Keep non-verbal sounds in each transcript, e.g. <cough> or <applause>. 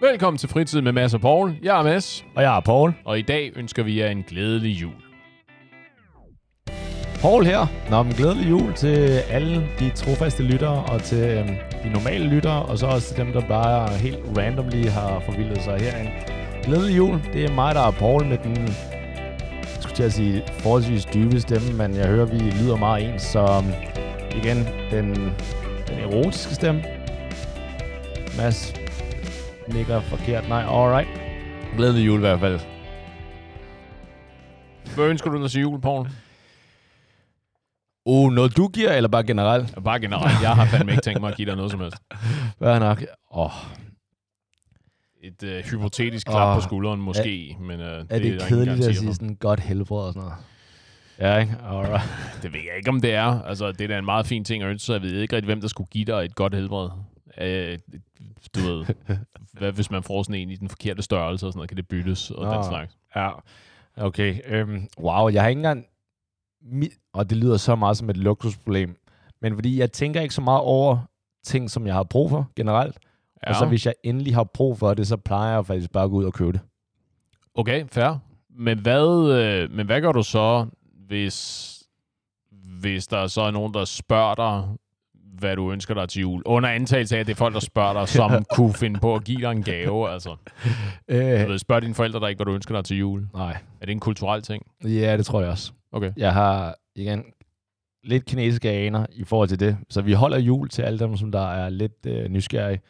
Velkommen til Fritid med Mads og Paul. Jeg er Mads, Og jeg er Paul. og i dag ønsker vi jer en glædelig jul. Paul her. Nå, men glædelig jul til alle de trofaste lyttere, og til øhm, de normale lyttere, og så også til dem, der bare helt randomly har forvildet sig herind. Glædelig jul. Det er mig, der er Paul med den, jeg skulle til at sige, forholdsvis dybe stemme, men jeg hører, vi lyder meget ens, så øhm, igen, den, den erotiske stemme. Mads nikker forkert. Nej, alright. Glædelig jul i hvert fald. Hvad ønsker du dig til jul, Paul? Uh, noget du giver, eller bare generelt? Bare generelt. Jeg har fandme ikke tænkt mig at give dig noget som helst. Hvad nok? Åh, oh, Et øh, hypotetisk klap Åh. på skulderen måske, men øh, er det, det ingen kedeligt at sige sådan godt helbred og sådan noget? Ja, ikke? Alright. <laughs> Det ved jeg ikke, om det er. Altså, det er da en meget fin ting at ønske sig. Jeg ved ikke rigtig, hvem der skulle give dig et godt helbred. Øh, du ved, <laughs> hvad hvis man får sådan en i den forkerte størrelse og sådan noget, kan det byttes og Nå. den slags. Ja, okay. Øhm, wow, jeg har ikke engang... Og det lyder så meget som et luksusproblem. Men fordi jeg tænker ikke så meget over ting, som jeg har brug for generelt. Ja. Og så hvis jeg endelig har brug for det, så plejer jeg faktisk bare at gå ud og købe det. Okay, fair. Men hvad, øh, men hvad gør du så, hvis, hvis der så er nogen, der spørger dig, hvad du ønsker dig til jul? Under antagelse af, at det er folk, der spørger dig, som <laughs> kunne finde på at give dig en gave. Altså, Øh, jeg ved, spørg dine forældre der ikke, hvad du ønsker dig til jul. nej. Er det en kulturel ting? Ja, det tror jeg også. Okay. Jeg har igen lidt kinesiske aner i forhold til det. Så vi holder jul til alle dem, som der er lidt øh, nysgerrige.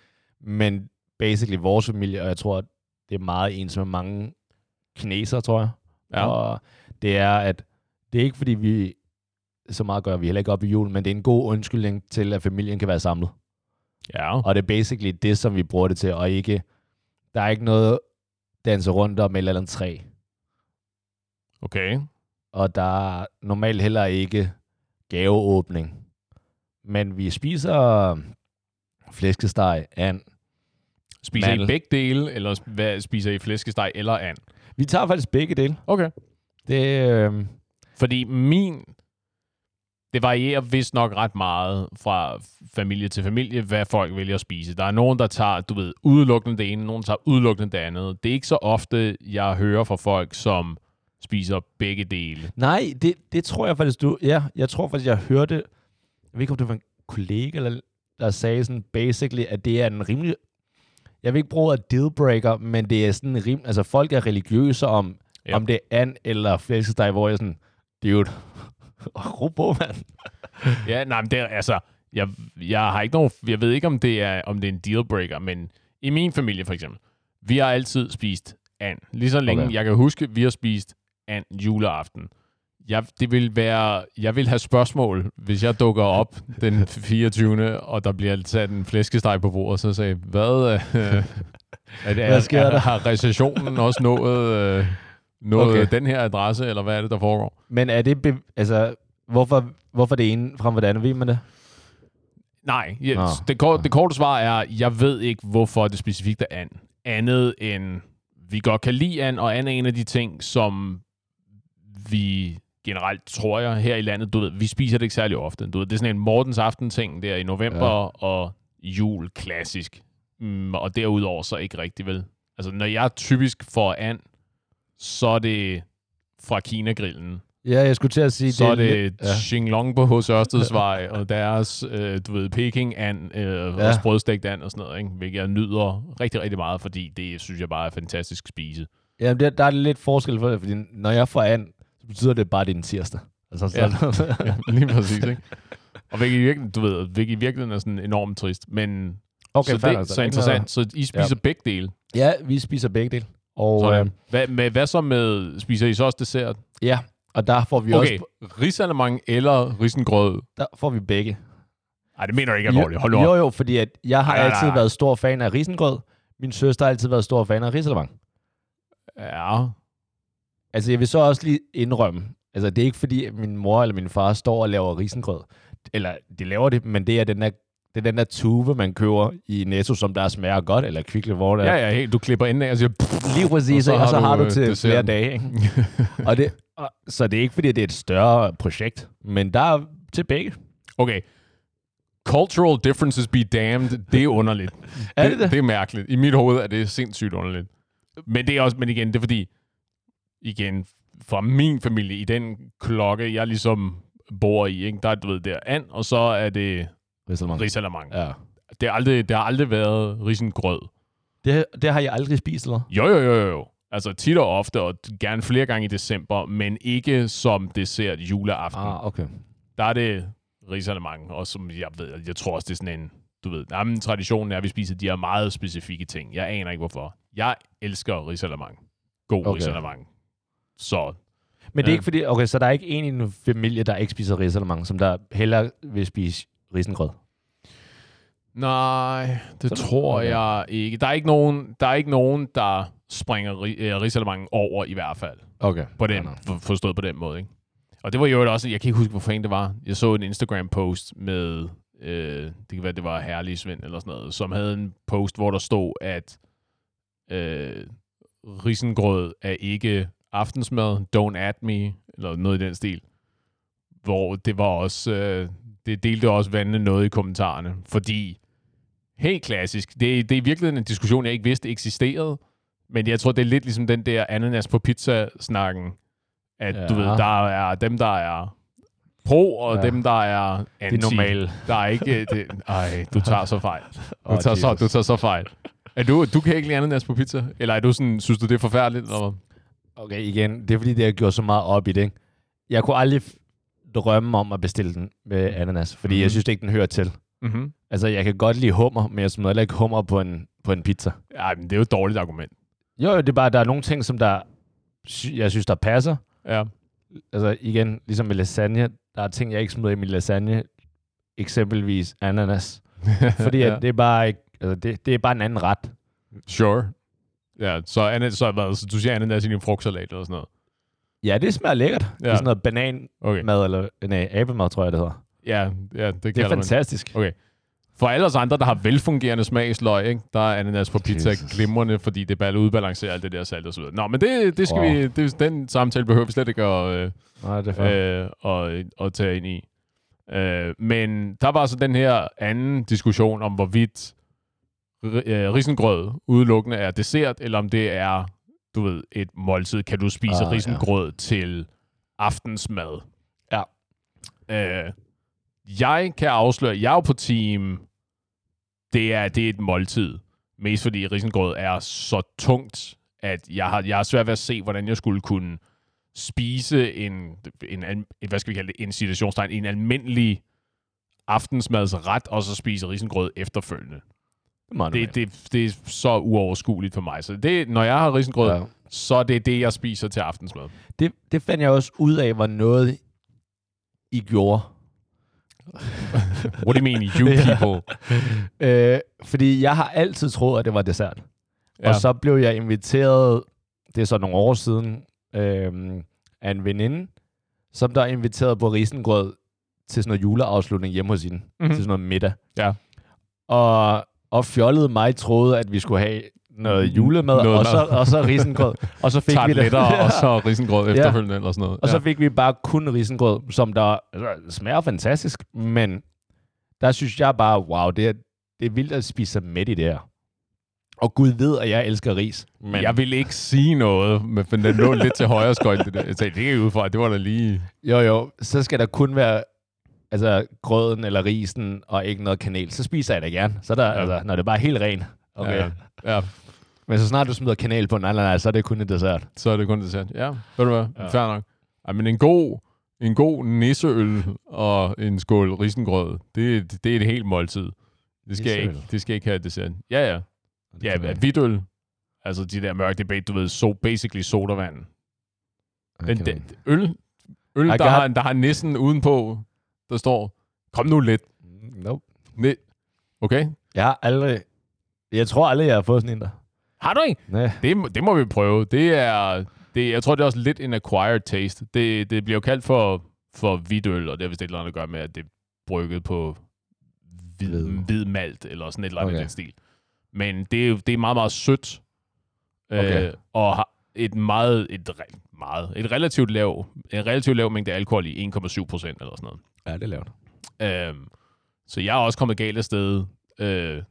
Men basically vores familie, og jeg tror, at det er meget ens med mange kinesere, tror jeg. Ja. Og det er, at det er ikke fordi, vi så meget gør vi heller ikke op i jul, men det er en god undskyldning til, at familien kan være samlet. Ja. Og det er basically det, som vi bruger det til, og ikke, der er ikke noget danse rundt om et eller andet træ. Okay. og der er normalt heller ikke gaveåbning. Men vi spiser flæskesteg, and. Spiser I Mandel. begge dele, eller hvad, spiser I flæskesteg eller and? Vi tager faktisk begge dele. Okay. Det, øh, Fordi min... Det varierer vist nok ret meget fra familie til familie, hvad folk vælger at spise. Der er nogen, der tager, du ved, udelukkende det ene, nogen tager udelukkende det andet. Det er ikke så ofte, jeg hører fra folk, som spiser begge dele. nej, det, det tror jeg faktisk, du... Ja, jeg tror faktisk, jeg hørte... Jeg ved ikke, om det var en kollega, eller, der sagde sådan basically, at det er en rimelig... Jeg vil ikke bruge et dealbreaker, men det er sådan en rim... Altså, folk er religiøse om, Ja. om det er and eller flæskesteg, hvor jeg er sådan... Dude, ro på, mand. <laughs> Ja, nej, men det er, altså, jeg, jeg har ikke nogen, jeg ved ikke, om det er, om det er en dealbreaker, men i min familie for eksempel, vi har altid spist and. Lige så længe, Okay. jeg kan huske, vi har spist and juleaften. Jeg, det vil være, jeg vil have spørgsmål, hvis jeg dukker op den 24. og der bliver sat en flæskesteg på bordet, så sagde hvad, øh, <laughs> er det, Hvad er, sker er, der? har recessionen også nået, øh, nået Okay. den her adresse, eller hvad er det, der foregår? Men er det... Altså, hvorfor, hvorfor det ene frem for det andet? Ved man det? Nej, ja, Nå. det, kort, det korte svar er, jeg ved ikke, hvorfor det specifikt er and. Andet end, vi godt kan lide and, og and er en af de ting, som vi generelt, tror jeg, her i landet, du ved, vi spiser det ikke særlig ofte. Du ved, det er sådan en Mortens aften ting der i november, ja. og jul klassisk. Mm, og derudover så ikke rigtig vel. Altså, når jeg typisk får and, så er det fra Kina-grillen. Ja, jeg skulle til at sige... Så er det lidt- ja. Xinglong på hos Ørstedsvej, og deres, øh, du ved, Peking and, øh, ja. Og sprødstegte and og sådan noget, ikke? hvilket jeg nyder rigtig, rigtig meget, fordi det synes jeg bare er fantastisk spise. Ja, Jamen, der, der er lidt forskel for det, fordi når jeg får and, så betyder det bare, at det er en tirsdag. Altså, så, Ja. <laughs> Ja, lige præcis, ikke? Og hvilket i virkeligheden, du ved, hvilket i virkeligheden er sådan enormt trist, men okay, så, det, så er ikke interessant. Så I spiser ja. begge dele. Ja, vi spiser begge dele. Og, Sådan. øh, Hvad, med, hvad så med, spiser I så også dessert? ja, og der får vi Okay, også... risalemang eller risengrød? Der får vi begge. Nej, det mener du ikke alvorligt. Hold nu op. Jo, jo, fordi at jeg har Nej, nej, altid nej. været stor fan af risengrød. Min søster har altid været stor fan af risalemang. Ja, Altså, jeg vil så også lige indrømme, altså det er ikke fordi, at min mor eller min far står og laver risengrød. Eller, de laver det, men det er den der, det er den der tube, man køber i Netto, som der smager godt, eller Kvickly, hvor det er. ja, ja, helt. Du klipper ind af og siger, pff, Lige præcis, Og og så så, og så har du, du, øh, til desserten. flere dage. Ikke? <laughs> og det, og, så det er ikke fordi, det er et større projekt, men der er til begge. Okay. cultural differences be damned, det er underligt. <laughs> Er det det? Det er mærkeligt. I mit hoved er det sindssygt underligt. Men det er også, men igen, det er fordi, igen, fra min familie, i den klokke, jeg ligesom bor i, ikke? der er, du ved, der and, og så er det Risalemang. risalamang. Ja. Det, har aldrig, det har aldrig været risengrød. Det, det har jeg aldrig spist, eller? Jo, jo, jo, jo, jo. Altså tit og ofte, og gerne flere gange i december, men ikke som dessert juleaften. Ah, okay. Der er det risalemang, og som jeg ved, jeg tror også, det er sådan en, du ved, jamen, traditionen er, at vi spiser de her meget specifikke ting. Jeg aner ikke, hvorfor. Jeg elsker risalemang. God okay. Risalemang. Så Men det er Ja. ikke fordi, okay, så der er ikke en i en familie, der ikke spiser risalemang, som der hellere vil spise risengrød. Nej, det Så- tror okay. jeg ikke. Der er ikke nogen, der, er ikke nogen, der springer ri- øh, risalemangen over i hvert fald. Okay. På den, for, forstået på den måde, ikke? Og det var jo også, jeg kan ikke huske, hvor fanden det var. Jeg så en Instagram-post med, øh, det kan være, det var Herlig Svend eller sådan noget, som havde en post, hvor der stod, at øh, risengrød er ikke aftensmad, don't add me, eller noget i den stil. Hvor det var også, øh, det delte også vandene noget i kommentarerne, fordi helt klassisk, det, det er i virkeligheden en diskussion, jeg ikke vidste eksisterede, men jeg tror, det er lidt ligesom den der ananas på pizza-snakken, at ja. du ved, der er dem, der er pro, og ja. Dem, der er anti. Det er normalt. Der er ikke... Det, ej, du tager så fejl. <laughs> Du, tager, så, Jesus. du tager så fejl. Er du, du kan ikke lide ananas på pizza? Eller er du sådan, synes du, det er forfærdeligt? Eller? Okay, igen, det er fordi, det har gjort så meget op i det. ikke? Jeg kunne aldrig drømme om at bestille den med ananas, fordi Mhm. jeg synes ikke, den hører til. Mm-hmm. Altså, jeg kan godt lide hummer, men jeg smider heller ikke hummer på en, på en pizza. Ja, men det er jo et dårligt argument. Jo, jo, det er bare, der er nogle ting, som der, jeg synes, der passer. Ja. Altså, igen, ligesom med lasagne, der er ting, jeg ikke smider i min lasagne. Eksempelvis ananas. <laughs> Fordi ja. at det er bare ikke, altså, det, det er bare en anden ret. Sure. Ja, så, ananas, så, hvad, så du siger ananas i din frugtsalat eller sådan noget? Ja, det smager lækkert. Ja. Det er sådan noget bananmad, Okay. eller nej, abemad, tror jeg, det hedder. Ja, ja det Det er kalder man. fantastisk. Okay. For alle os andre, der har velfungerende smagsløg, ikke? der er ananas på pizza Jesus. glimrende, fordi det bare udbalancerer alt det der salt og så videre. Nå, men det, det skal Åh. vi, det, den samtale behøver vi slet ikke at, øh, Nej, det er øh, at, at tage ind i. Øh, men der var så den her anden diskussion om, hvorvidt øh, risengrød udelukkende er dessert, eller om det er, du ved, et måltid. Kan du spise Ah, ah, ja. risengrød til aftensmad? Ja. Øh, jeg kan afsløre, jeg er jo på team, det er, det er et måltid. Mest fordi risengrød er så tungt, at jeg har, jeg har svært ved at se, hvordan jeg skulle kunne spise en, en, en hvad skal vi kalde det, en situationstegn, en almindelig aftensmadsret, og så spise risengrød efterfølgende. Det, er Det, det, det er så uoverskueligt for mig. Så det, når jeg har risengrød, ja. så er det det, jeg spiser til aftensmad. det, det fandt jeg også ud af, var noget, I gjorde. What do you mean, you <laughs> people? Øh, fordi jeg har altid troet, at det var dessert. Ja. Og så blev jeg inviteret, det er så nogle år siden, øh, af en veninde, som der er inviteret på risengrød til sådan noget juleafslutning hjemme hos hende. Mm. Mhm. Til sådan noget middag. Ja. Og, og fjollede mig troede, at vi skulle have noget julemad, Noget og, så, og så risengrød. og så fik vi det. Og så <laughs> risengrød efterfølgende eller sådan noget. Og så fik vi bare kun risengrød, som der altså, smager fantastisk, men der synes jeg bare, wow, det er, det er vildt at spise sig mæt i det her. Og Gud ved, at jeg elsker ris. Men Jeg vil ikke sige noget, men den lå lidt til højre skøjt. Det, der. jeg det er ud fra, det var da lige... jo, jo, så skal der kun være altså, grøden eller risen og ikke noget kanel. Så spiser jeg det gerne. Så er der, Ja. altså, når det bare er helt ren. Okay. Ja, ja, Men så snart du smider kanel på, nej, nej, nej, så er det kun en dessert. så er det kun dessert. Ja, ved du hvad? Ja. Fair nok. Ej, men en god, en god nisseøl og en skål risengrød, det, det er et helt måltid. Det skal, ikke, det skal ikke have dessert. Ja, ja. Ja, hvidøl. Altså de der mørke debate, du ved, so, basically sodavand. Den, den, øl, øl der, har, der har nissen udenpå, der står, kom nu lidt. Nope. Ne- okay? Jeg har aldrig... Jeg tror aldrig, jeg har fået sådan en der. Har du ikke? Nej. Det, det må vi prøve. Det er, det, jeg tror, det er også lidt en acquired taste. Det, det bliver jo kaldt for, for hvidøl, og det er vist et eller andet at gøre med, at det er brygget på hvid, Hvid. malt, eller sådan et eller andet okay. Den stil. Men det er, det er meget, meget sødt. Okay. Øh, og har et meget, et, meget, et relativt lav, en relativt lav mængde alkohol i 1,7 procent eller sådan noget. Ja, det er lavt. Øhm, Så jeg er også kommet galt af sted øh,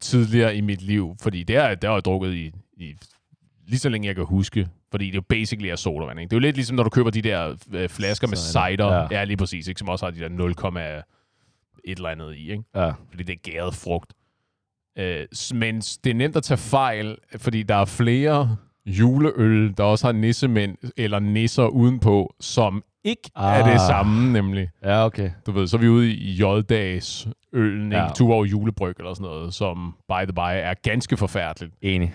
tidligere i mit liv, fordi det har, det har jeg drukket i, i lige så længe jeg kan huske, fordi det jo basically er sodavand. Ikke? Det er jo lidt ligesom, når du køber de der øh, flasker med Cider, ja. ja. lige præcis, ikke? som også har de der 0, et eller andet i, ikke? Ja. fordi det er gæret frugt. Øh, men det er nemt at tage fejl, fordi der er flere juleøl, der også har nissemænd eller nisser udenpå, som ikke ah. er det Ah. samme, nemlig. Ja, okay. Du ved, så er vi ude i J-dags øllen, Ja. ikke? Tuborg julebryg eller sådan noget, som by the by er ganske forfærdeligt. Enig.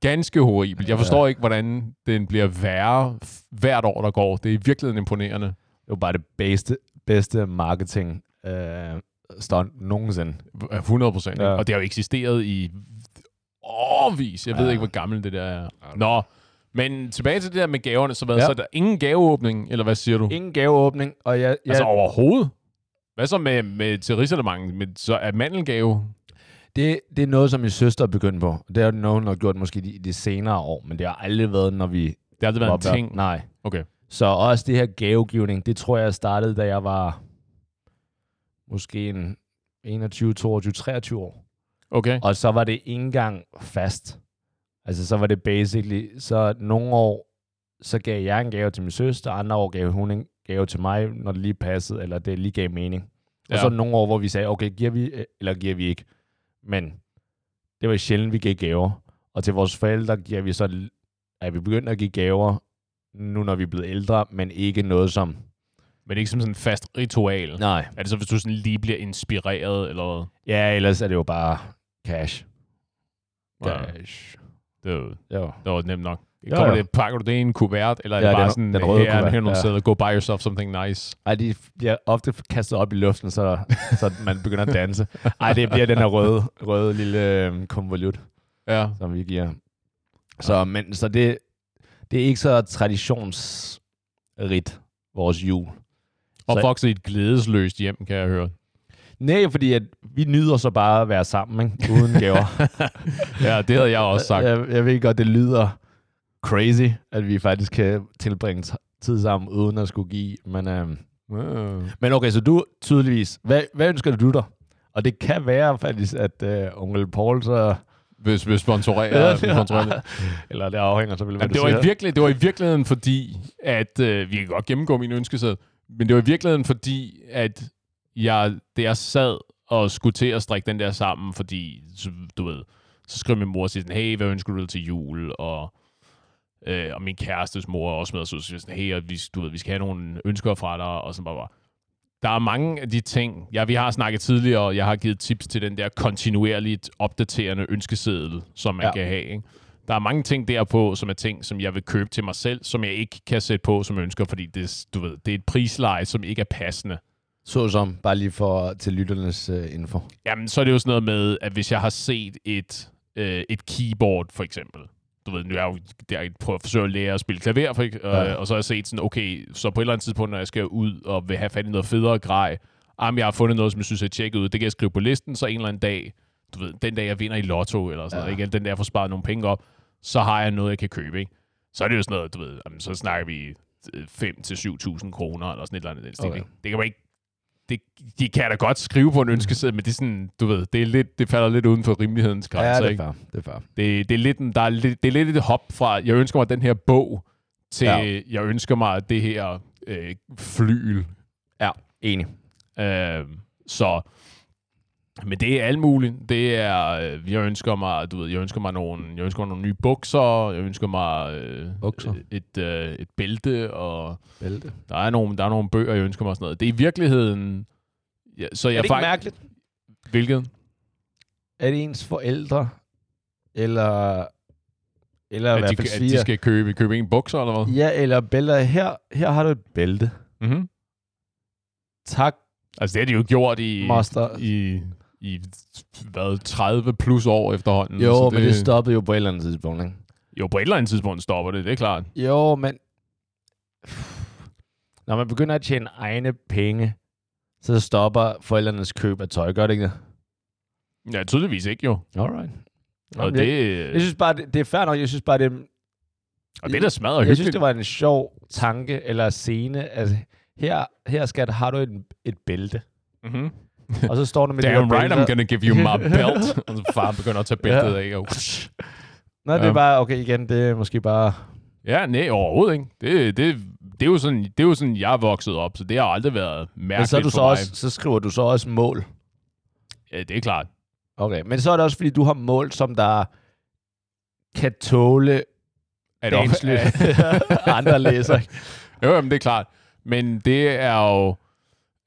Ganske horribelt. Jeg forstår ikke, hvordan den bliver værre hvert år, der går. Det er virkelig imponerende. Det var bare det bedste, bedste marketing øh, stunt nogensinde. 100 procent. Ja. Ja. Og det har jo eksisteret i årvis. Jeg ved Ja. ikke, hvor gammelt det der er. Nå, men tilbage til det der med gaverne. Så, hvad, Ja. så er der ingen gaveåbning, eller hvad siger du? Ingen gaveåbning, og jeg, jeg, Altså overhovedet? Hvad så med, med til? Med, så er mandelgave? det, det er noget, som min søster er begyndt på. Det er noget, hun har gjort måske i de, de senere år, men det har aldrig været, når vi Det har aldrig været en ting. Nej. Okay. Så også det her gavegivning, det tror jeg startede, da jeg var måske en 21, 22, 23 år. Okay. Og så var det ikke engang fast. Altså, så var det basically, så nogle år, så gav jeg en gave til min søster, andre år gav hun en gave til mig, når det lige passede, eller det lige gav mening. Og Ja. så nogle år, hvor vi sagde, okay, giver vi, eller giver vi ikke. Men det var sjældent, vi gav gaver. Og til vores forældre giver vi så, at vi begyndte at give gaver, nu når vi er blevet ældre, men ikke noget som... Men ikke som sådan en fast ritual. Nej. Er det så, hvis du sådan lige bliver inspireret, eller hvad? Ja, ellers er det jo bare cash. Cash. Det, var, Jo. det var nemt nok. Ja, Kommer ja. det, pakker du det i en kuvert, eller er Ja, det bare den- sådan, den røde her, kuvert, her nogle ja. go buy yourself something nice? Ej, de bliver ofte kastet op i luften, så, så man begynder at danse. Ej, det bliver den her røde, røde lille øh, konvolut, Ja. som vi giver. Så, men, så det, det er ikke så traditionsrigt, vores jul. Opvokset i et glædesløst hjem, kan jeg høre. Nej, fordi at vi nyder så bare at være sammen, ikke? uden gaver. <laughs> Ja, det havde jeg også sagt. Jeg, jeg ved godt, det lyder crazy, at vi faktisk kan tilbringe tid sammen, uden at skulle give. Men, øhm, Ja. men okay, så du tydeligvis, hvad, hvad ønsker du dig? Og det kan være faktisk, at øh, onkel Paul så... Hvis vi sponsorerer, sponsorerer det. Eller det afhænger selvfølgelig, hvad Jamen, det, var i siger. virkelig, det var i virkeligheden fordi, at øh, vi kan godt gennemgå min ønskesæd, men det var i virkeligheden fordi, at jeg, da jeg sad og skulle til at strikke den der sammen, fordi, du ved, så skrev min mor og siger sådan, hey, hvad ønsker du til jul? Og, øh, og min kærestes mor er også med, og så siger sådan, hey, og vi, du ved, vi skal have nogle ønsker fra dig, og sådan bare, bare. Der er mange af de ting, ja, vi har snakket tidligere, og jeg har givet tips til den der kontinuerligt opdaterende ønskeseddel, som man ja. kan have, ikke? Der er mange ting derpå, som er ting, som jeg vil købe til mig selv, som jeg ikke kan sætte på som ønsker, fordi det, du ved, det er et prisleje, som ikke er passende. Så som, bare lige for til lytternes øh, info. Jamen, så er det jo sådan noget med, at hvis jeg har set et, øh, et keyboard, for eksempel, du ved, nu er jeg jo der, prøver at forsøge at lære at spille klaver, for, øh, Ja. og så har jeg set sådan, okay, så på et eller andet tidspunkt, når jeg skal ud og vil have fat i noget federe grej, om jeg har fundet noget, som jeg synes er tjekket ud, det kan jeg skrive på listen, så en eller anden dag, du ved, den dag jeg vinder i lotto, eller sådan Ja. noget, ikke? Eller den dag jeg får sparet nogle penge op, så har jeg noget, jeg kan købe, ikke? Så er det jo sådan noget, du ved, jamen, så snakker vi 5-7.000 kroner, eller sådan et eller andet. Okay. Det kan man ikke det, de kan da godt skrive på en ønskeseddel, men det er sådan, du ved, det, er lidt, det falder lidt uden for rimelighedens Ja, grænser. det er ikke? fair. Det er fair. Det, det, er lidt, en- der er lidt, det er lidt et hop fra, jeg ønsker mig den her bog, til Ja. ja. jeg ønsker mig det her øh, flyl. Ja, enig. Øh, så, men det er alt muligt. Det er, øh, jeg ønsker mig, du ved, jeg ønsker mig nogle, jeg ønsker mig nogle nye bukser, jeg ønsker mig øh, Bukser? et, øh, et bælte, og Bælte. der er, nogle, der er nogle bøger, jeg ønsker mig og sådan noget. Det er i virkeligheden, ja, så jeg er det ikke fakt- mærkeligt? Hvilket? Er det ens forældre, eller, eller At de, fald at de skal købe, købe en bukser, eller hvad? Ja, eller bælter. Her, her har du et bælte. Mm-hmm. Tak, Altså, det har de jo gjort i, master. i, i hvad, 30 plus år efterhånden. Jo, så det... men det stoppede jo på et eller andet tidspunkt, ikke? Jo, på et eller andet tidspunkt stopper det, det er klart. Jo, men... Når man begynder at tjene egne penge, så stopper forældrenes køb af tøj, gør det ikke det? Ja, tydeligvis ikke jo. Alright. Og Jamen, det, Jeg, jeg synes bare, det, det er fair nok. Jeg synes bare, det, og det er da smadret jeg hyggeligt. synes, det var en sjov tanke eller scene. Altså, her, her skat, har du et, et bælte. mm-hmm. <laughs> og så står der med Damn de right, bælter. I'm gonna give you my belt. <laughs> og så far begynder at tage bæltet af. Og <laughs> Nå, det er Ja. bare, okay, igen, det er måske bare... ja, nej, overhovedet ikke. Det, det, det, er jo sådan, det er jo sådan, jeg er vokset op, så det har aldrig været mærkeligt Men så, du for så, mig. også, så skriver du så også mål. Ja, det er klart. Okay, men så er det også, fordi du har mål, som der kan tåle At. Andre læser. Jo, jamen, det er klart. Men det er jo...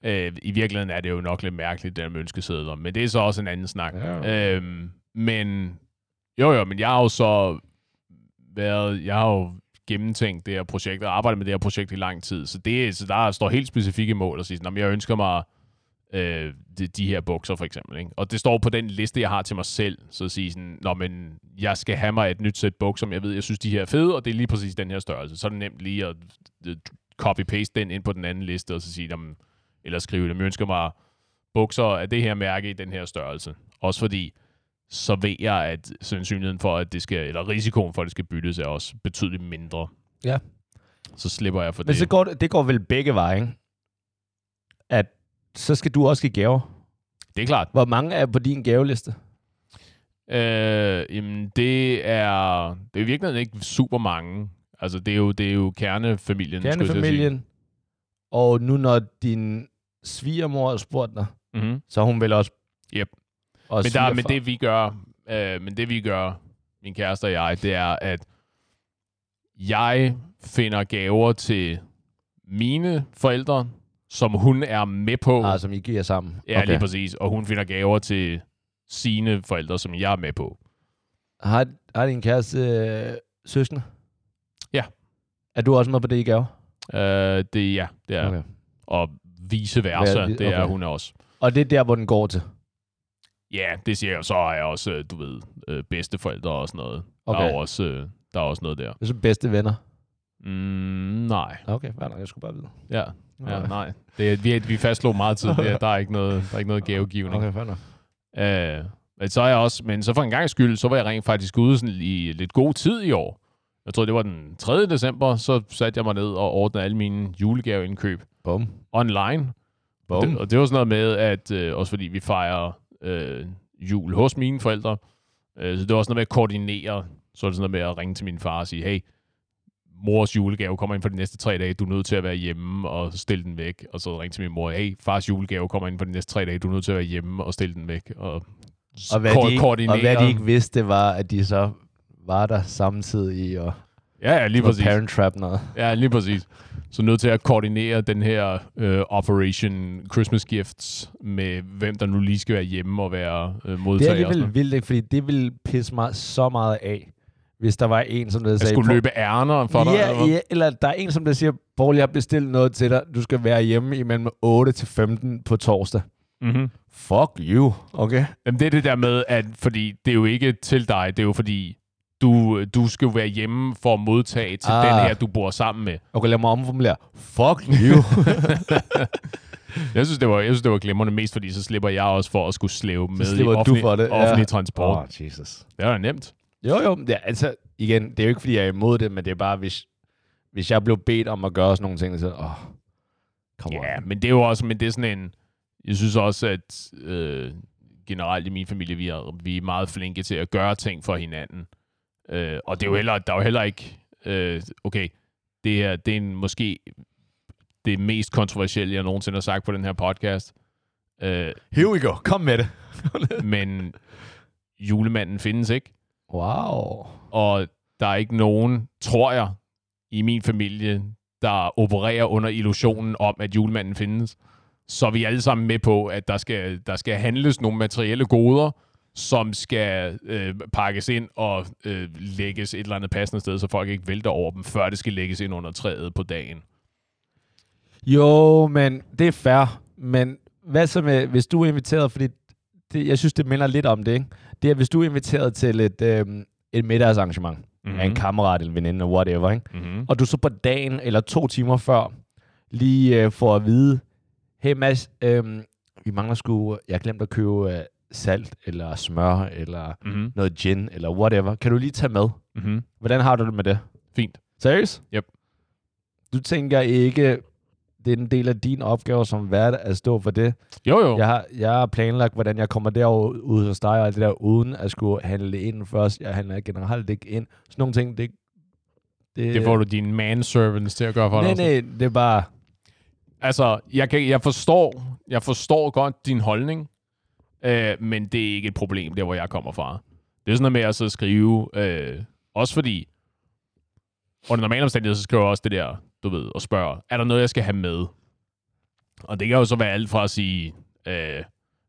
Øh, I virkeligheden er det jo nok lidt mærkeligt, der med ønskesedler. Men det er så også en anden snak. Ja. Øhm, men... Jo, jo, men jeg har jo så været... Jeg har jo gennemtænkt det her projekt, og arbejdet med det her projekt i lang tid. Så, det, så der står helt specifikke mål og siger, sådan, "Nå, men jeg ønsker mig øh, de, de her bukser, for eksempel. Ikke? Og det står på den liste, jeg har til mig selv. Så at sige sådan, Nå, men jeg skal have mig et nyt sæt bukser, som jeg ved, jeg synes, de her er fede, og det er lige præcis den her størrelse. Så er det nemt lige at øh, copy-paste den ind på den anden liste, og så sige, jamen, eller skrive dem, jeg ønsker mig bukser af det her mærke i den her størrelse. Også fordi, så ved jeg, at sandsynligheden for, at det skal, eller risikoen for, at det skal byttes, er også betydeligt mindre. Ja. Så slipper jeg for Men det. så går det, det går vel begge veje, ikke? At så skal du også give gaver. Det er klart. Hvor mange er på din gaveliste? Øh, jamen, det er, det er i virkeligheden ikke super mange. Altså, det er jo, det er jo kernefamilien. skulle jeg til at sige. Kernefamilien. Og nu når din svigermor har spurgt dig, Mhm. så er hun vel også... Yep. Og Men, der, men det vi gør, øh, men det vi gør, min kæreste og jeg, det er, at jeg finder gaver til mine forældre, som hun er med på. Ah, som I giver sammen. Ja, okay. lige præcis. Og hun finder gaver til sine forældre, som jeg er med på. Har, har din kæreste øh, søskende? Ja. Er du også med på det i gaver? Øh, det, ja, det er. Okay. Og vice versa, Ja, det er okay. hun også. Og det er der, hvor den går til? Ja, det siger jeg. Så har jeg også, øh, du ved, øh, bedsteforældre og sådan noget. Okay. Der, Okay. er også, øh, der er også noget der. Det er så bedste venner? Mm, nej. Okay, fair nok. Jeg skulle bare vide. Ja, ja nej. Det, er- vi, vi fastslog meget tid. Det, er- der er ikke noget, der er ikke noget gavegivning. Okay, fair nok. Øh, men så er jeg også, men så for en gang skyld, så var jeg rent faktisk ude sådan i lidt god tid i år. Jeg tror, det var den 3. december, så satte jeg mig ned og ordnede alle mine julegaveindkøb Bum. online. Bum. Det, og det var sådan noget med, at øh, også fordi vi fejrer øh, jul hos mine forældre, øh, så det var også noget med at koordinere. Så var det sådan noget med at ringe til min far og sige, hey, mors julegave kommer ind for de næste tre dage, du er nødt til at være hjemme og stille den væk. Og så ringe til min mor, hey, fars julegave kommer ind for de næste tre dage, du er nødt til at være hjemme og stille den væk. Og, Og hvad, ko- de ikke, og hvad de ikke vidste, var, at de så var der samtidig og Ja, ja, lige præcis. parent trap noget. Ja, lige præcis. Så nødt til at koordinere den her øh, Operation Christmas Gifts med, hvem der nu lige skal være hjemme og være øh, Det er modtager. og sådan alligevel vildt, ikke? fordi det ville pisse mig så meget af, hvis der var en, som der Jeg sagde... skulle "Paul- løbe ærner for dig. eller Ja, eller der er en, som der siger, Paul, jeg har bestilt noget til dig. Du skal være hjemme imellem 8 til 15 på torsdag. Mm-hmm. Fuck you, okay? Jamen, det er det der med, at fordi det er jo ikke til dig, det er jo fordi, du, du skal jo være hjemme for at modtage til Ah. den her, du bor sammen med. Okay, lad mig omformulere. Fuck <laughs> you. Jeg synes, det var, jeg synes, det var glimrende mest, fordi så slipper jeg også for at skulle slæve med i slipper du offentlig, for det, ja. offentlig transport. oh, Jesus. Det er da nemt. Jo, jo. Ja, altså, igen, det er jo ikke, fordi jeg er imod det, men det er bare, hvis, hvis jeg blev bedt om at gøre sådan nogle ting, så... Åh, oh, come Ja, on. men det er jo også, men det er sådan en, jeg synes også, at øh, generelt i min familie, vi er, vi er meget flinke til at gøre ting for hinanden. Øh, og det er jo heller, der er jo heller ikke, øh, okay, det her, det er en, måske det mest kontroversielle, jeg nogensinde har sagt på den her podcast. Øh, Here we go. Kom med det. <laughs> men julemanden findes ikke, Wow. og der er ikke nogen, tror jeg, i min familie, der opererer under illusionen om, at julemanden findes. Så er vi alle sammen med på, at der skal, der skal handles nogle materielle goder, som skal øh, pakkes ind og øh, lægges et eller andet passende sted, så folk ikke vælter over dem, før det skal lægges ind under træet på dagen. Jo, men det er fair. Men hvad så med, hvis du er inviteret, fordi det, jeg synes, det minder lidt om det, ikke? Det er, hvis du er inviteret til et, øh, et middagsarrangement mm-hmm. af en kammerat eller veninde, eller whatever, ikke? Mm-hmm. og du så på dagen eller to timer før lige øh, får at vide, hey Mads, øh, vi mangler sgu, jeg har glemt at købe øh, salt, eller smør, eller Mm-hmm. noget gin, eller whatever. Kan du lige tage med? Mm-hmm. Hvordan har du det med det? Fint. Seriøst? Yep. Du tænker ikke, det er en del af din opgave som vært at stå for det. Jo, jo. Jeg har, jeg har planlagt, hvordan jeg kommer derover ud hos dig og alt det der, uden at skulle handle ind først. Jeg handler generelt ikke ind. Sådan nogle ting, det... Det får du dine manservants til at gøre for Nej, dig. nej, det er bare... Altså, jeg, kan, jeg, forstår, jeg forstår godt din holdning, øh, men det er ikke et problem, der hvor jeg kommer fra. Det er sådan noget med at så skrive, øh, også fordi, under normale omstændigheder, så skriver jeg også det der, du ved, og spørger, er der noget, jeg skal have med? Og det kan jo så være alt fra at sige, øh,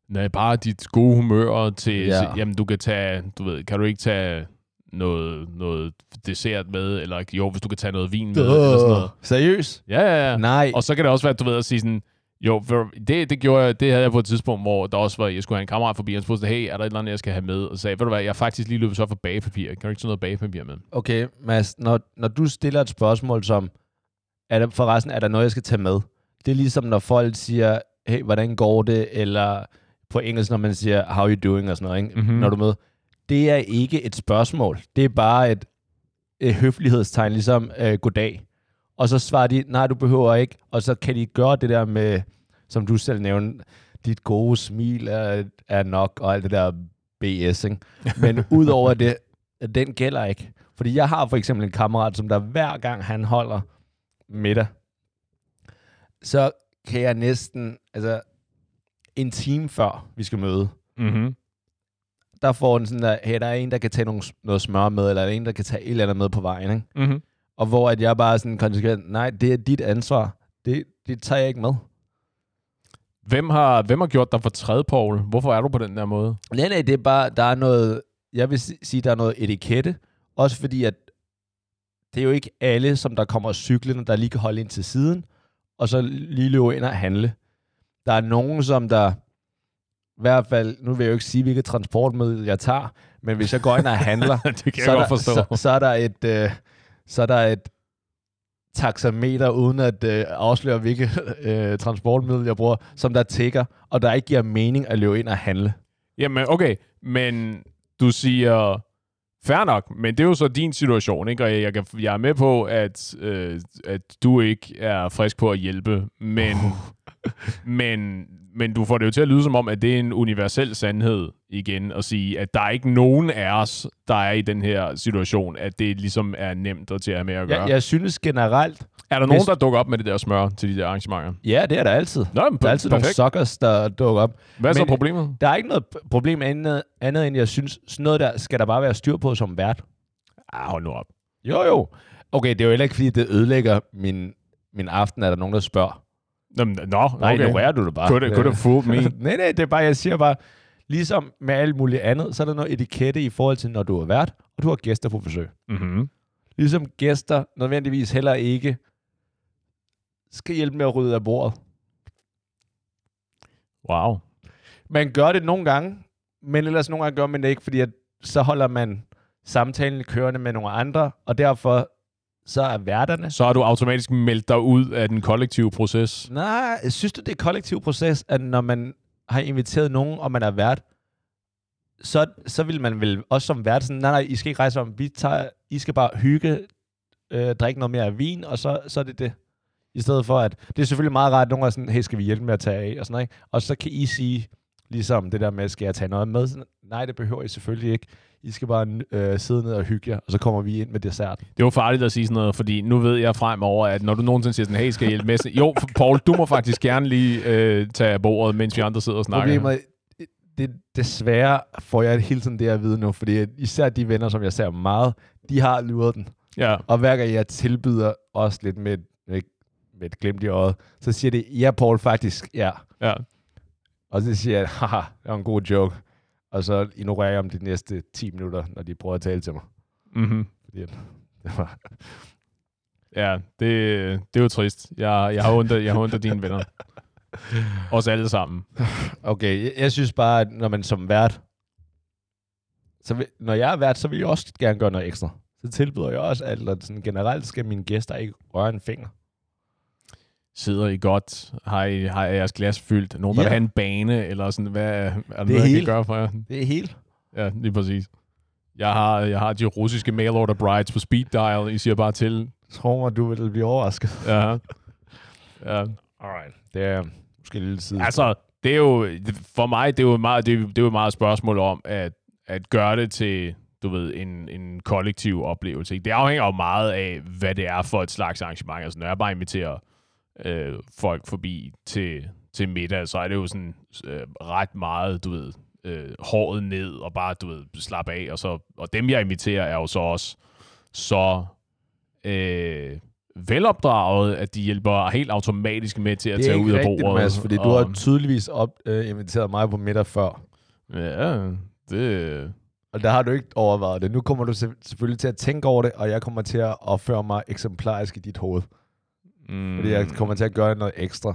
nej, bare dit gode humør til, Ja. ja. jamen du kan tage, du ved, kan du ikke tage noget, noget dessert med, eller jo, hvis du kan tage noget vin med, eller sådan noget. Seriøst? Ja, ja, ja. Nej. Og så kan det også være, at du ved at sige sådan, jo, for det, det gjorde jeg, det havde jeg på et tidspunkt, hvor der også var, jeg skulle have en kammerat forbi, og han spurgte, hey, er der et eller andet, jeg skal have med? Og så sagde, ved du hvad, jeg har faktisk lige løbet så for bagepapir. Kan du ikke tage noget bagepapir med? Okay, Mads, når, når du stiller et spørgsmål som, er der, forresten, er der noget, jeg skal tage med? Det er ligesom, når folk siger, hey, hvordan går det? Eller på engelsk, når man siger, how are you doing? Og sådan noget, ikke? Mhm. Når du er med. Det er ikke et spørgsmål. Det er bare et, et høflighedstegn, ligesom øh, goddag. Og så svarer de, nej, du behøver ikke. Og så kan de gøre det der med, som du selv nævnte, dit gode smil er, er nok, og alt det der BS, ikke? Men <laughs> udover det, den gælder ikke. Fordi jeg har for eksempel en kammerat, som der hver gang han holder middag, så kan jeg næsten, altså en time før vi skal møde, Mm-hmm. der får den sådan der, hey, der er en, der kan tage nogle, noget smør med, eller der er en, der kan tage et eller andet med på vejen, ikke? Mm-hmm. Og hvor at jeg bare er sådan konsekvent, nej, det er dit ansvar. Det, det tager jeg ikke med. Hvem har, hvem har gjort dig for træde, Paul? Hvorfor er du på den der måde? Nej, nej, det er bare, der er noget, jeg vil si- sige, der er noget etikette. Også fordi, at det er jo ikke alle, som der kommer cyklende, der lige kan holde ind til siden, og så lige løbe ind og handle. Der er nogen, som der, i hvert fald, nu vil jeg jo ikke sige, hvilket transportmiddel jeg tager, men hvis jeg går ind og handler, <laughs> det kan så, jeg er der, forstå. så, så er der et, øh, så er der et taxameter, uden at øh, afsløre, hvilket <laughs> øh, transportmiddel jeg bruger, som der tigger, og der ikke giver mening at løbe ind og handle. Jamen, okay, men du siger, fair nok, men det er jo så din situation, ikke? Og jeg, kan, jeg er med på, at, øh, at du ikke er frisk på at hjælpe, men, <laughs> men, men du får det jo til at lyde som om, at det er en universel sandhed igen, at sige, at der er ikke nogen af os, der er i den her situation, at det ligesom er nemt at til at have med at gøre. Jeg, jeg synes generelt, er der nogen, hvis- der dukker op med det der smør til de der arrangementer? ja, det er der altid. Nå, men Der er altid nogle perfekt. suckers, der dukker op. Hvad er så Men- problemet? Der er ikke noget problem andet, andet end, jeg synes, sådan noget der skal der bare være styr på som vært. Ah, hold nu op. Jo, jo. Okay, det er jo heller ikke, fordi det ødelægger min, min aften, er der nogen, der spørger. Nå, nå Nej, okay. ignorerer du det bare. Could, could have fooled me. nej, nej, det er bare, jeg siger bare, ligesom med alt muligt andet, så er der noget etikette i forhold til, når du er vært, og du har gæster på besøg. mm-hmm. Ligesom gæster nødvendigvis heller ikke skal hjælpe med at rydde af bordet. Wow. Man gør det nogle gange, men ellers nogle gange gør man det ikke, fordi at så holder man samtalen kørende med nogle andre, og derfor så er værterne. Så har du automatisk meldt dig ud af den kollektive proces. Nej, synes du, det er kollektiv proces, at når man har inviteret nogen, og man er vært, så, så vil man vel også som vært sådan, nej, nej, I skal ikke rejse om, vi tager, I skal bare hygge, øh, drikke noget mere vin, og så, så er det det. I stedet for, at det er selvfølgelig meget rart, at nogen er sådan, hey, skal vi hjælpe med at tage af, og sådan noget, ikke? Og så kan I sige, ligesom det der med, skal jeg tage noget med? Nej, det behøver I selvfølgelig ikke. I skal bare øh, sidde ned og hygge jer, og så kommer vi ind med dessert. Det jo farligt at sige sådan noget, fordi nu ved jeg fremover, at når du nogensinde siger sådan, hey, skal jeg hjælpe med? Jo, Paul, du må faktisk gerne lige øh, tage af bordet, mens vi andre sidder og snakker. Problemet det, desværre får jeg hele tiden det at vide nu, fordi især de venner, som jeg ser meget, de har luret den. Ja, Og hver gang jeg tilbyder også lidt med, med, med et glimt i øjet, så siger de, ja Paul, faktisk, ja. ja. Og så siger jeg, haha, det var en god joke. Og så ignorerer jeg om de næste 10 minutter, når de prøver at tale til mig. Mm-hmm. Fordi <laughs> det var, Ja, det, det er jo trist. Jeg, jeg har ondt af, jeg har ondt af dine venner. Os alle sammen. okay, jeg, jeg synes bare, at når man som vært, så vil, når jeg er vært, så vil jeg også gerne gøre noget ekstra. Så tilbyder jeg også alt, at sådan generelt skal mine gæster ikke røre en finger. Sidder I godt? Har, I, har jeres glas fyldt? Nogen, der Ja. vil have en bane? Eller sådan, hvad er der noget, er jeg kan helt- gøre for jer? Det er helt. Ja, lige præcis. Jeg har, jeg har de russiske mail order brides på speed dial. I siger bare til. tror mig, du vil blive overrasket. Ja. ja. Alright. Det er måske lidt side. Altså, det er jo, for mig, det er jo meget, det er, det er jo meget et spørgsmål om, at, at gøre det til, du ved, en, en kollektiv oplevelse. Det afhænger jo meget af, hvad det er for et slags arrangement. Altså, når jeg bare inviterer øh, folk forbi til, til middag, så er det jo sådan øh, ret meget, du ved, øh, håret ned og bare, du ved, slappe af. Og, så, og dem, jeg inviterer, er jo så også så øh, velopdraget, at de hjælper helt automatisk med til at det er tage ikke ud af bordet. Mads, fordi du har tydeligvis op, øh, inviteret mig på middag før. Ja, det... Og der har du ikke overvejet det. Nu kommer du selv- selvfølgelig til at tænke over det, og jeg kommer til at opføre mig eksemplarisk i dit hoved. Mm, Fordi jeg kommer til at gøre noget ekstra.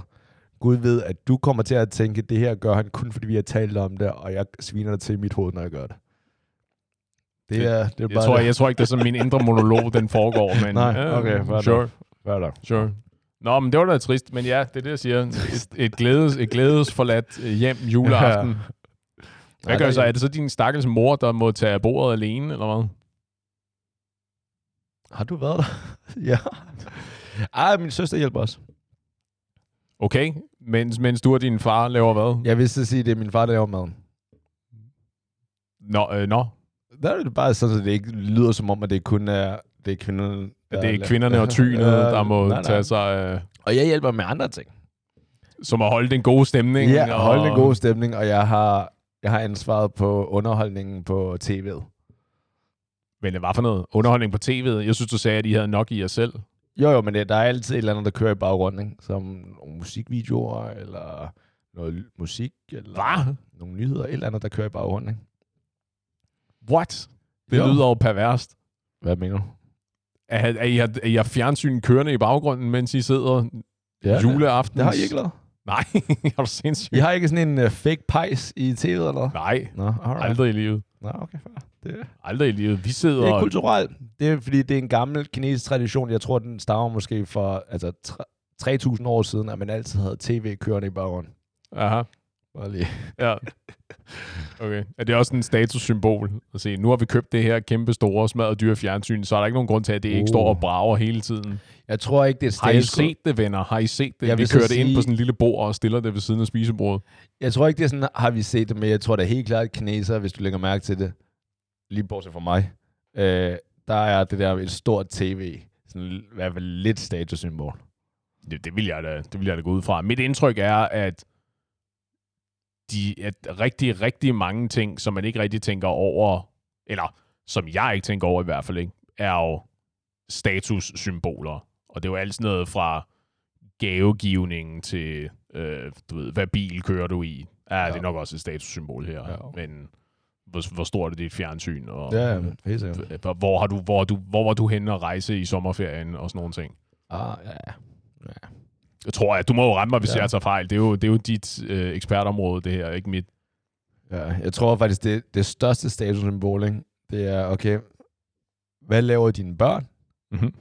Gud ved, at du kommer til at tænke, det her gør han kun fordi vi har talt om det, og jeg sviner det til i mit hoved, når jeg gør det. Det Det- er, det er jeg, bare tror, det. jeg tror ikke, det er sådan min indre monolog, den foregår, <laughs> men... Nej, ja, okay, fair Sure, Hvad er der? sure. Nå, men det var da trist, men ja, det er det, jeg siger. Et, et, glædes, et glædes forladt øh, hjem juleaften. Ja. Hvad gør så? Er det så din stakkels mor, der må tage af bordet alene, eller hvad? Har du været der? <laughs> ja. Ej, min søster hjælper os. Okay, mens, mens du og din far laver hvad? Jeg vil så sige, at det er min far, der laver maden. Nå, øh, nå. Der er det bare sådan, at det ikke lyder som om, at det kun er, det er kvinderne. Der det er laver- kvinderne og <laughs> tynet, Ja, der må nej, nej. tage sig... Øh, Og jeg hjælper med andre ting. som at holde den gode stemning. Ja, og holde en god stemning, og jeg har, jeg har ansvaret på underholdningen på tv'et. Men hvad for noget? Underholdning på tv'et? Jeg synes, du sagde, at I havde nok i jer selv. Jo, jo, men det, der er altid et eller andet, der kører i baggrunden, ikke? som nogle musikvideoer, eller noget musik, eller Hvad? nogle nyheder, et eller andet, der kører i baggrunden. Ikke? What? Det Jo. lyder jo perverst. Hvad mener du? Er, er, I, har, er I har fjernsyn kørende i baggrunden, mens I sidder Ja, juleaften? Det har I ikke lavet. Nej, <laughs> er du sindssygt? I har ikke sådan en uh, fake pejs i tv'et, eller? Nej, Nå, alright. aldrig i livet. Nå, okay, fair. Det, Aldrig i livet. Vi sidder... det er kulturelt. Det er, fordi det er en gammel kinesisk tradition. Jeg tror, den stammer måske for altså, tre- 3.000 år siden, at man altid havde tv kørende i baggrunden. Aha, Bare lige. ja. Okay. Er det også en statussymbol at se, nu har vi købt det her kæmpe store smadret dyre fjernsyn, så er der ikke nogen grund til, at det ikke Uh. står og brager hele tiden. Jeg tror ikke, det er et Har I status set det, venner? Har I set det? Jeg vi kører det ind på sige- sådan en lille bord og stiller det ved siden af spisebordet. Jeg tror ikke, det er sådan, har vi set det, men jeg tror da helt klart, at kineser, hvis du lægger mærke til det, lige bortset fra mig, øh, der er det der et stort tv, sådan i hvert fald lidt statussymbol. Det, det, vil jeg da, det vil jeg da gå ud fra. Mit indtryk er, at de, at rigtig, rigtig mange ting, som man ikke rigtig tænker over, eller som jeg ikke tænker over i hvert fald ikke, er jo statussymboler. Og det er jo alt sådan noget fra gavegivning til, øh, du ved, hvad bil kører du i? Ja, ja. det er nok også et statussymbol her. Ja. Men hvor, hvor stort er dit fjernsyn? Og, Ja, ja, helt sikkert. hvor, har du, hvor, du, hvor var du henne og rejse i sommerferien og sådan nogle ting? Ah, ja, ja. Jeg tror, at du må jo rette mig, hvis ja. Jeg tager fejl. Det er jo, det er jo dit øh, ekspertområde, det her, ikke mit. Ja, jeg tror faktisk, det, det største statussymbol, ikke? det er, okay, hvad laver dine børn? Mm-hmm.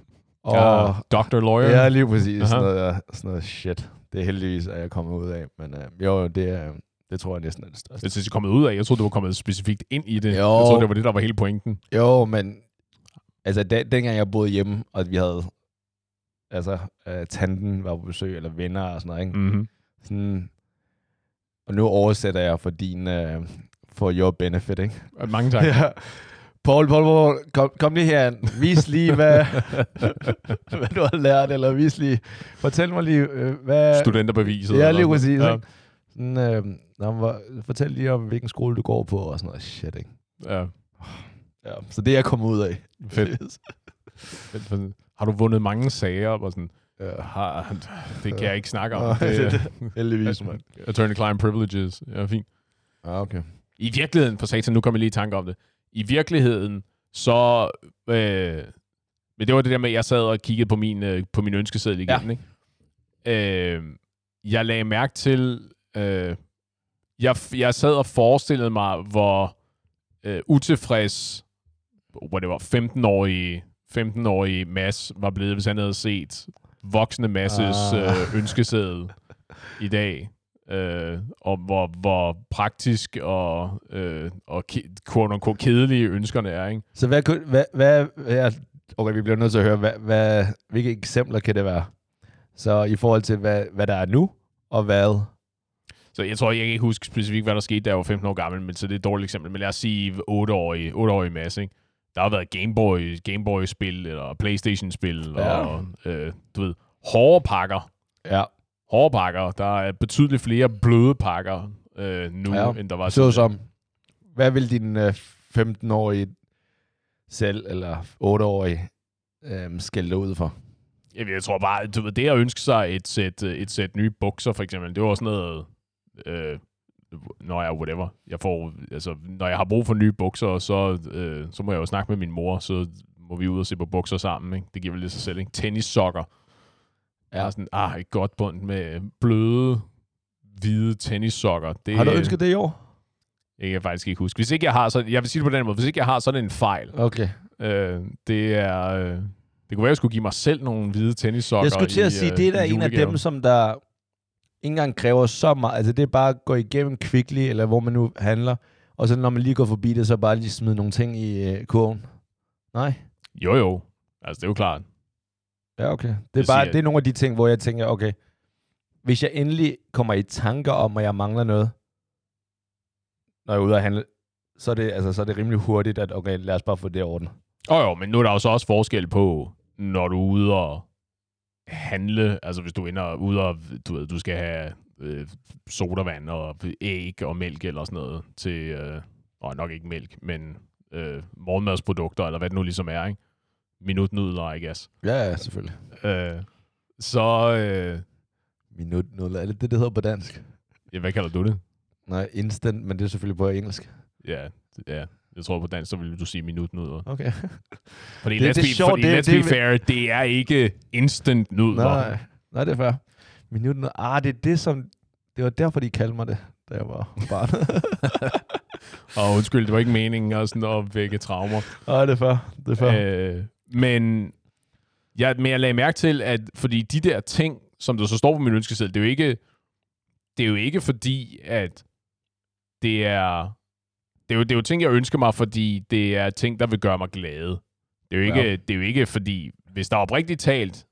Og, ja, Dr. Lawyer. ja, lige præcis. Aha. Sådan noget, sådan noget shit. Det er heldigvis, at jeg er kommet ud af. Men øh, jo, det, er, det tror jeg næsten er det største. Jeg synes, jeg er kommet ud af. Jeg troede, du var kommet specifikt ind i det. Jo. Jeg troede, det var det, der var hele pointen. Jo, men altså, da, dengang jeg boede hjemme, og vi havde, altså, øh, tanten var på besøg, eller venner og sådan noget, ikke? Mm-hmm. Sådan, og nu oversætter jeg for din, uh, for your benefit, ikke? Mange tak. <laughs> Ja. Paul, Paul, Paul, kom, kom lige her. Vis lige, hvad, <laughs> hvad du har lært, eller vis lige, fortæl mig lige, øh, hvad... Studenterbeviset. Ja, lige præcis. Ja. Ja. Sådan, øh, hvor, fortæl lige om, hvilken skole du går på, og sådan noget shit, ikke? ja. Ja, så det er jeg kommet ud af. Fedt. <laughs> Fedt. Har du vundet mange sager? Og sådan, Ja. har, det kan jeg ikke snakke om. <laughs> Nej, Det, det- <laughs> Heldigvis, mand. Attorney-client privileges. Ja, fint. Ah, okay. I virkeligheden, for satan, nu kommer jeg lige i tanke om det. I virkeligheden, så... Øh, men det var det der med, at jeg sad og kiggede på min, øh, på min ønskeseddel igen. Ja. Ikke? Øh, jeg lagde mærke til... Øh, jeg, jeg sad og forestillede mig, hvor øh, utilfreds var 15-årige 15-årige Mads var blevet, hvis han havde set voksne Masses Ah. øh, ønskeseddel i dag. Øh, og hvor, hvor praktisk og, øh, og quote unquote kedelige ønskerne er. Ikke? Så hvad, kunne- hvad, hvad, hvad okay, vi bliver nødt til at høre, hvad, hvad, hvilke eksempler kan det være? Så i forhold til, hvad, hvad der er nu, og hvad... Så jeg tror, jeg kan ikke huske specifikt, hvad der skete, da jeg var 15 år gammel, men så det er et dårligt eksempel. Men lad os sige 8-årige, 8-årige masse, ikke? Der har været Gameboy, Gameboy-spil, eller Playstation-spil, Ja. og øh, du ved, hårde pakker. Ja, Hårde pakker. Der er betydeligt flere bløde pakker øh, nu, Ja. end der var så som... Hvad vil din øh, 15-årige selv, eller 8-årige, øh, skælde ud for? Jeg tror bare, du ved, det at ønske sig et sæt, øh, et sæt nye bukser, for eksempel, det var sådan noget, øh, når jeg, whatever, jeg får, altså, når jeg har brug for nye bukser, så, øh, så må jeg jo snakke med min mor, så må vi ud og se på bukser sammen, ikke? Det giver vel lidt sig selv, ikke? Tennissokker. Ja. Ja. Sådan, ah, et godt bund med bløde, hvide tennissokker. Det, Har du ønsket det i år? Jeg kan faktisk ikke huske. Hvis ikke jeg har, så, jeg vil sige det på den måde, hvis ikke jeg har sådan en fejl, Okay. øh, det er, øh, det kunne være, at jeg skulle give mig selv nogle hvide tennissokker Jeg skulle til i, at sige, øh, det er da i en af dem, som der ikke engang kræver så meget. Altså det er bare at gå igennem Kvickly, eller hvor man nu handler, og så når man lige går forbi det, så bare lige smide nogle ting i øh, kurven. Nej? Jo, jo. Altså, det er jo klart. Ja, okay. Det er, bare, siger- det er nogle af de ting, hvor jeg tænker, okay, hvis jeg endelig kommer i tanker om, at jeg mangler noget, når jeg er ude at handle, så er det, altså, så er det rimelig hurtigt, at okay, lad os bare få det ordnet. Åh oh, jo, men nu er der jo så også forskel på, når du er ude og handle, altså hvis du ender ude og, du du skal have øh, sodavand og æg og mælk eller sådan noget til, øh, og nok ikke mælk, men øh, morgenmadsprodukter, eller hvad det nu ligesom er, ikke? Minutnudler, I guess. Ja, ja, selvfølgelig. Øh, så, øh, Minut, noget, er det det, det hedder på dansk? ja, hvad kalder du det? Nej, instant, men det er selvfølgelig på engelsk. Ja, ja. Jeg tror på dansk, så vil du sige minutnudler. Okay. <laughs> Fordi, Det- let's, det er be, sjovt, fordi det- let's det- be fair, det er ikke instant nudler. Nej, nej, det er fair. Minuten, ah, det er det, som... Det var derfor, de kaldte mig det, da jeg var barn. <laughs> Og undskyld, det var ikke meningen at, sådan at vække traumer. ah, det er fair. Det er fair. Øh, men, jeg, men jeg lagde mærke til, at fordi de der ting, som der så står på min ønskeseddel, det er jo ikke, det er jo ikke fordi, at det er, det er, jo, det er jo ting, jeg ønsker mig, fordi det er ting, der vil gøre mig glade. Det er jo ikke, Ja. det er jo ikke fordi, hvis der oprigtigt talt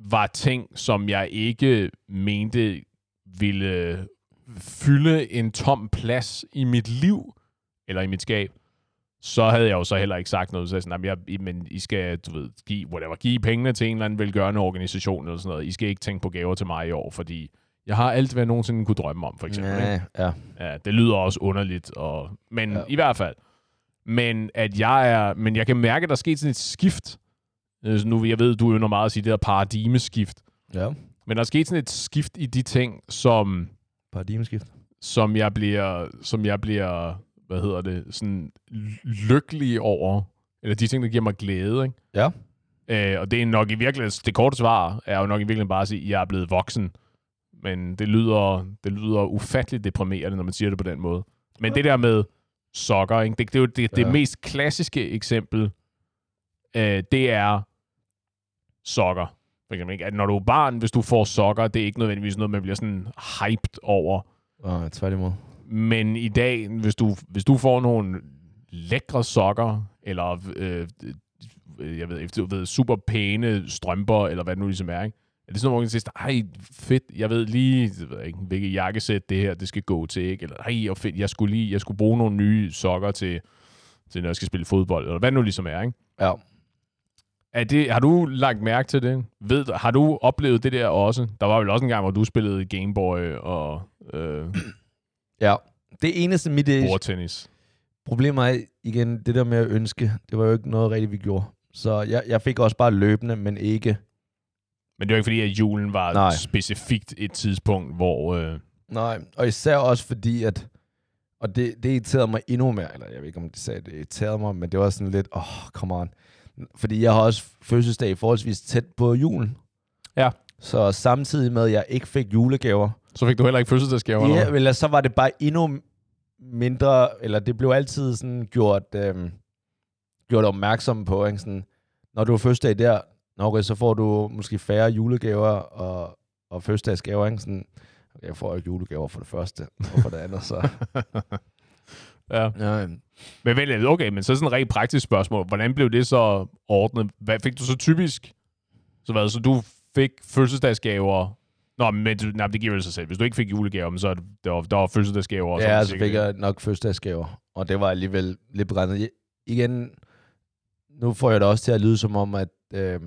var ting, som jeg ikke mente ville fylde en tom plads i mit liv, eller i mit skab, så havde jeg jo så heller ikke sagt noget. Så jeg sådan, "Jamen, jeg, men I skal, du ved, give, whatever, give pengene til en eller anden velgørende organisation eller sådan noget. I skal ikke tænke på gaver til mig i år, fordi jeg har alt, hvad jeg nogensinde kunne drømme om, for eksempel. ikke? ja, ja. Ja, det lyder også underligt, og, men Ja. ja. i hvert fald. Men at jeg er, men jeg kan mærke, at der er sket sådan et skift. Øh, så Nu, jeg ved, du ønsker meget at sige det her paradigmeskift. ja. Men der er sket sådan et skift i de ting, som, Paradigmeskift. som jeg bliver, som jeg bliver, hvad hedder det, sådan ly- lykkelig over. Eller de ting, der giver mig glæde, ikke? Ja. Øh, og det er nok i virkeligheden, det korte svar er jo nok i virkeligheden bare at sige, at jeg er blevet voksen. Men det lyder, det lyder ufatteligt deprimerende, når man siger det på den måde. Men det der med sokker, ikke? Det, det er jo det, det Ja. mest klassiske eksempel, øh, det er sokker. For eksempel, ikke? At når du er barn, hvis du får sokker, det er ikke nødvendigvis noget, man bliver sådan hyped over. Ah, tværtimod. Men i dag, hvis du, hvis du får nogle lækre sokker, eller øh, øh, jeg ved, du ved, super pæne strømper, eller hvad det nu ligesom er, ikke? Er det sådan noget, hvor man siger, ej, fedt, jeg ved lige, jeg ved ikke, hvilket jakkesæt det her, det skal gå til, ikke? Eller, ej, og fedt, jeg skulle lige, jeg skulle bruge nogle nye sokker til, til når jeg skal spille fodbold, eller hvad nu ligesom er, ikke? Ja. Er det, har du lagt mærke til det? Ved, har du oplevet det der også? Der var vel også en gang, hvor du spillede Gameboy og øh, <clears throat> Ja. Det eneste mit øh, bordtennis. problem er igen, det der med at ønske, det var jo ikke noget rigtigt, vi gjorde. Så jeg, jeg fik også bare løbende, men ikke... Men det var ikke fordi, at julen var Nej. Specifikt et tidspunkt, hvor... Øh, Nej, og især også fordi, at... Og det, det irriterede mig endnu mere, eller jeg ved ikke, om de sagde, det irriterede mig, men det var sådan lidt, åh, oh, come on. Fordi jeg har også fødselsdag forholdsvis tæt på julen. Ja. Så samtidig med, at jeg ikke fik julegaver, så fik du heller ikke fødselsdagsgaver? Ja, eller så var det bare endnu mindre, eller det blev altid sådan gjort, øhm, gjort opmærksom på, ikke? Sådan, når du har fødselsdag der, nå, okay, så får du måske færre julegaver og, og fødselsdagsgaver, ikke? Sådan, okay, jeg får ikke julegaver for det første, og for det andet, så... <laughs> ja. ja, Men vent lidt, okay, men så sådan et rent praktisk spørgsmål. Hvordan blev det så ordnet? Hvad fik du så typisk? Så hvad, så du fik fødselsdagsgaver... Nå, men du, nej, det giver vel sig selv. Hvis du ikke fik julegaver, men så er der, var, der var fødselsdagsgaver. Ja, så fik jeg nok fødselsdagsgaver, og det var alligevel lidt begrænset. Igen, nu får jeg det også til at lyde som om, at øh,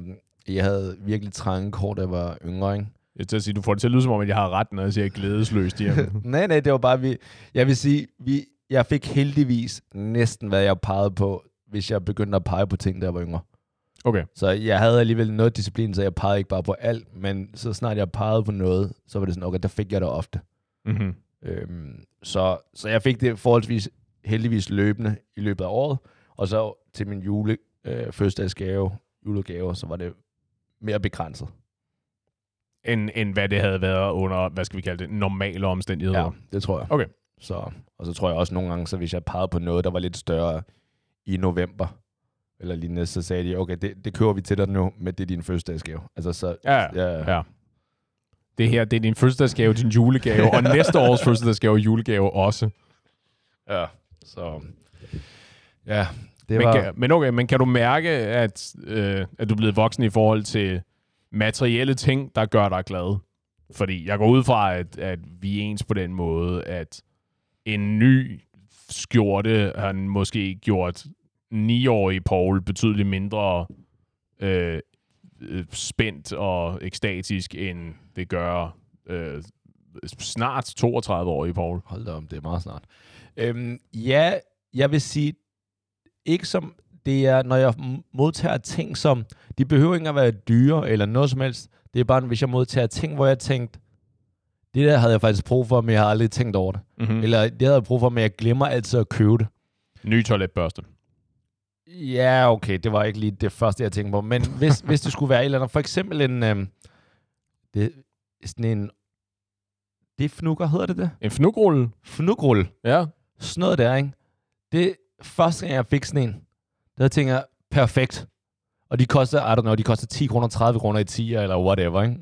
jeg havde virkelig trange kort, da jeg var yngre, ikke? Jeg til at sige, du får det til at lyde som om, at jeg har ret, når jeg siger glædesløst hjem. <laughs> nej, nej, det var bare, vi, jeg vil sige, vi, jeg fik heldigvis næsten, hvad jeg pegede på, hvis jeg begyndte at pege på ting, da jeg var yngre. Okay. Så jeg havde alligevel noget disciplin, så jeg pegede ikke bare på alt, men så snart jeg pegede på noget, så var det sådan, okay, der fik jeg det ofte. Mm-hmm. Øhm, så, så jeg fik det forholdsvis heldigvis løbende i løbet af året, og så til min jule, øh, fødselsdagsgave, julegave, så var det mere begrænset. End, end hvad det havde været under, hvad skal vi kalde det, normale omstændigheder. Ja, det tror jeg. Okay. Så, og så tror jeg også nogle gange, så hvis jeg pegede på noget, der var lidt større i november, eller lignende, så sagde de, okay, det, det kører vi til dig nu, men det er din fødselsdagsgave. Altså, så, Ja, ja, ja. Det her, det er din fødselsdagsgave, din julegave, og <laughs> næste års fødselsdagsgave og julegave også. ja. Så, ja, det Men var... kan, men okay, men kan du mærke, at, øh, at du er blevet voksen i forhold til materielle ting, der gør dig glad? Fordi jeg går ud fra, at, at vi er ens på den måde, at en ny skjorte har måske gjort 9-årige Paul betydeligt mindre øh, øh, spændt og ekstatisk, end det gør øh, snart 32-årige Paul. Hold da om, det er meget snart. Øhm, ja, jeg vil sige, ikke som det er, når jeg modtager ting som, de behøver ikke at være dyre eller noget som helst. Det er bare, hvis jeg modtager ting, hvor jeg tænkt, det der havde jeg faktisk brug for, men jeg har aldrig tænkt over det. Mm-hmm. Mm. Eller det havde jeg brug for, men jeg glemmer altid at købe det. Ny toiletbørste. Ja, okay, det var ikke lige det første, jeg tænkte på. Men <laughs> hvis, hvis det skulle være et eller andet, for eksempel en, øhm, det, sådan en, det er fnukker, hedder det det? En fnugrulle. Fnukrulle. Ja. Sådan noget der, ikke? Det første gang, jeg fik sådan en, der tænker jeg, perfekt. Og de koster, I don't know, de koster 10 kroner, 30 kroner i 10 eller whatever, ikke?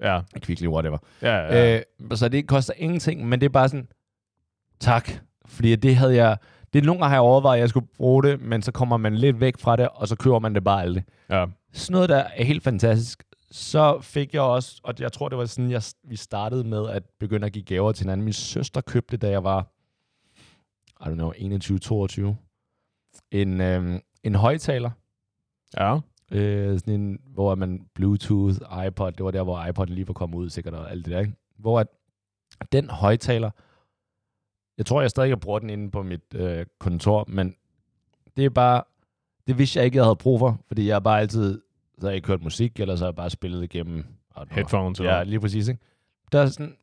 Ja. Quickly, whatever. Ja, ja. Øh, så det koster ingenting, men det er bare sådan, tak. Fordi det havde jeg, det er nogle gange har jeg overvejet, at jeg skulle bruge det, men så kommer man lidt væk fra det, og så køber man det bare aldrig. ja. Sådan noget, der er helt fantastisk. Så fik jeg også, og jeg tror, det var sådan, jeg, vi startede med at begynde at give gaver til hinanden. Min søster købte, da jeg var, I don't know, 21-22, en, øhm, en højtaler, Ja. øh, sådan en, hvor man Bluetooth, iPod, det var der, hvor iPod lige var kommet ud sikkert, og alt det der, ikke? Hvor at den højtaler, jeg tror, jeg stadig bruger den inde på mit øh, kontor, men det er bare, det vidste jeg ikke, jeg havde brug for, fordi jeg har bare altid, så har jeg ikke hørt musik, eller så har jeg bare spillet igennem. Headphones Ja, lige præcis, ikke? Der er sådan,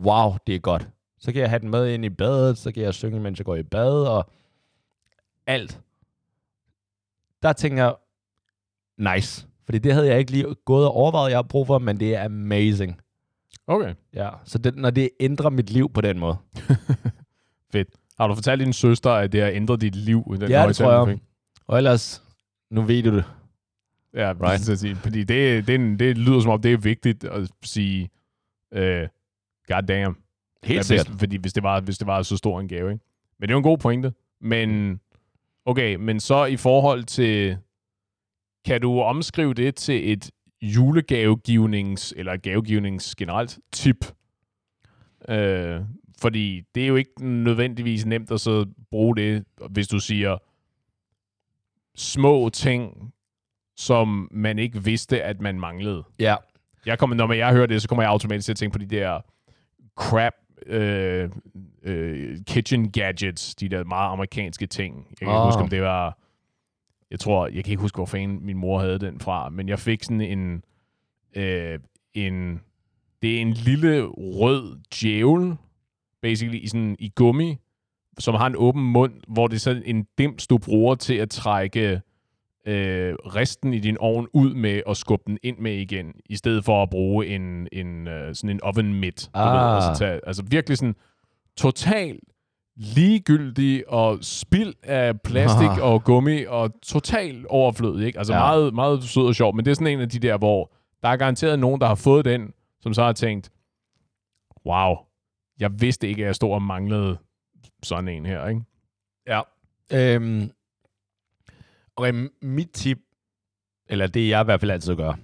wow, det er godt. Så kan jeg have den med ind i badet, så kan jeg synge, mens jeg går i bad, og alt. Der tænker jeg, nice. Fordi det havde jeg ikke lige gået og overvejet, jeg har brug for, men det er amazing. Okay. Ja, så det, når det ændrer mit liv på den måde. <laughs> Fedt. Har du fortalt din søster, at det har ændret dit liv? Den Ja, det tror jeg. fik? Og ellers, nu ved du det. Ja, right. at sige. Fordi det, det, det lyder som om, det er vigtigt at sige, øh, god damn. Helt sikkert. Hvis, fordi hvis det, var, hvis det var så stor en gave, ikke? Men det er jo en god pointe. Men, okay, men så i forhold til, kan du omskrive det til et julegavegivnings, eller gavegivnings generelt tip? Øh, fordi det er jo ikke nødvendigvis nemt at så bruge det, hvis du siger små ting, som man ikke vidste, at man manglede. Ja, Jeg kommer, når jeg hører det, så kommer jeg automatisk til at tænke på de der crap øh, øh, kitchen gadgets, de der meget amerikanske ting. Jeg kan ikke Ah. huske, om det var... Jeg tror, jeg kan ikke huske, hvor fanden min mor havde den fra, men jeg fik sådan en... Øh, en det er en lille rød djævel, basically, i, sådan, i gummi, som har en åben mund, hvor det er sådan en dims, du bruger til at trække øh, resten i din ovn ud med og skubbe den ind med igen, i stedet for at bruge en, en øh, sådan en oven midt. du Ah. Ved, altså, tage, altså virkelig sådan total ligegyldig og spild af plastik Ah. og gummi og total overflødig. Ikke? Altså ja. meget, meget sød og sjov, men det er sådan en af de der, hvor der er garanteret nogen, der har fået den, som så har tænkt, wow, jeg vidste ikke, at jeg stod og manglede sådan en her. Ikke? Ja. Øhm, okay, mit tip, eller det jeg i hvert fald altid gør,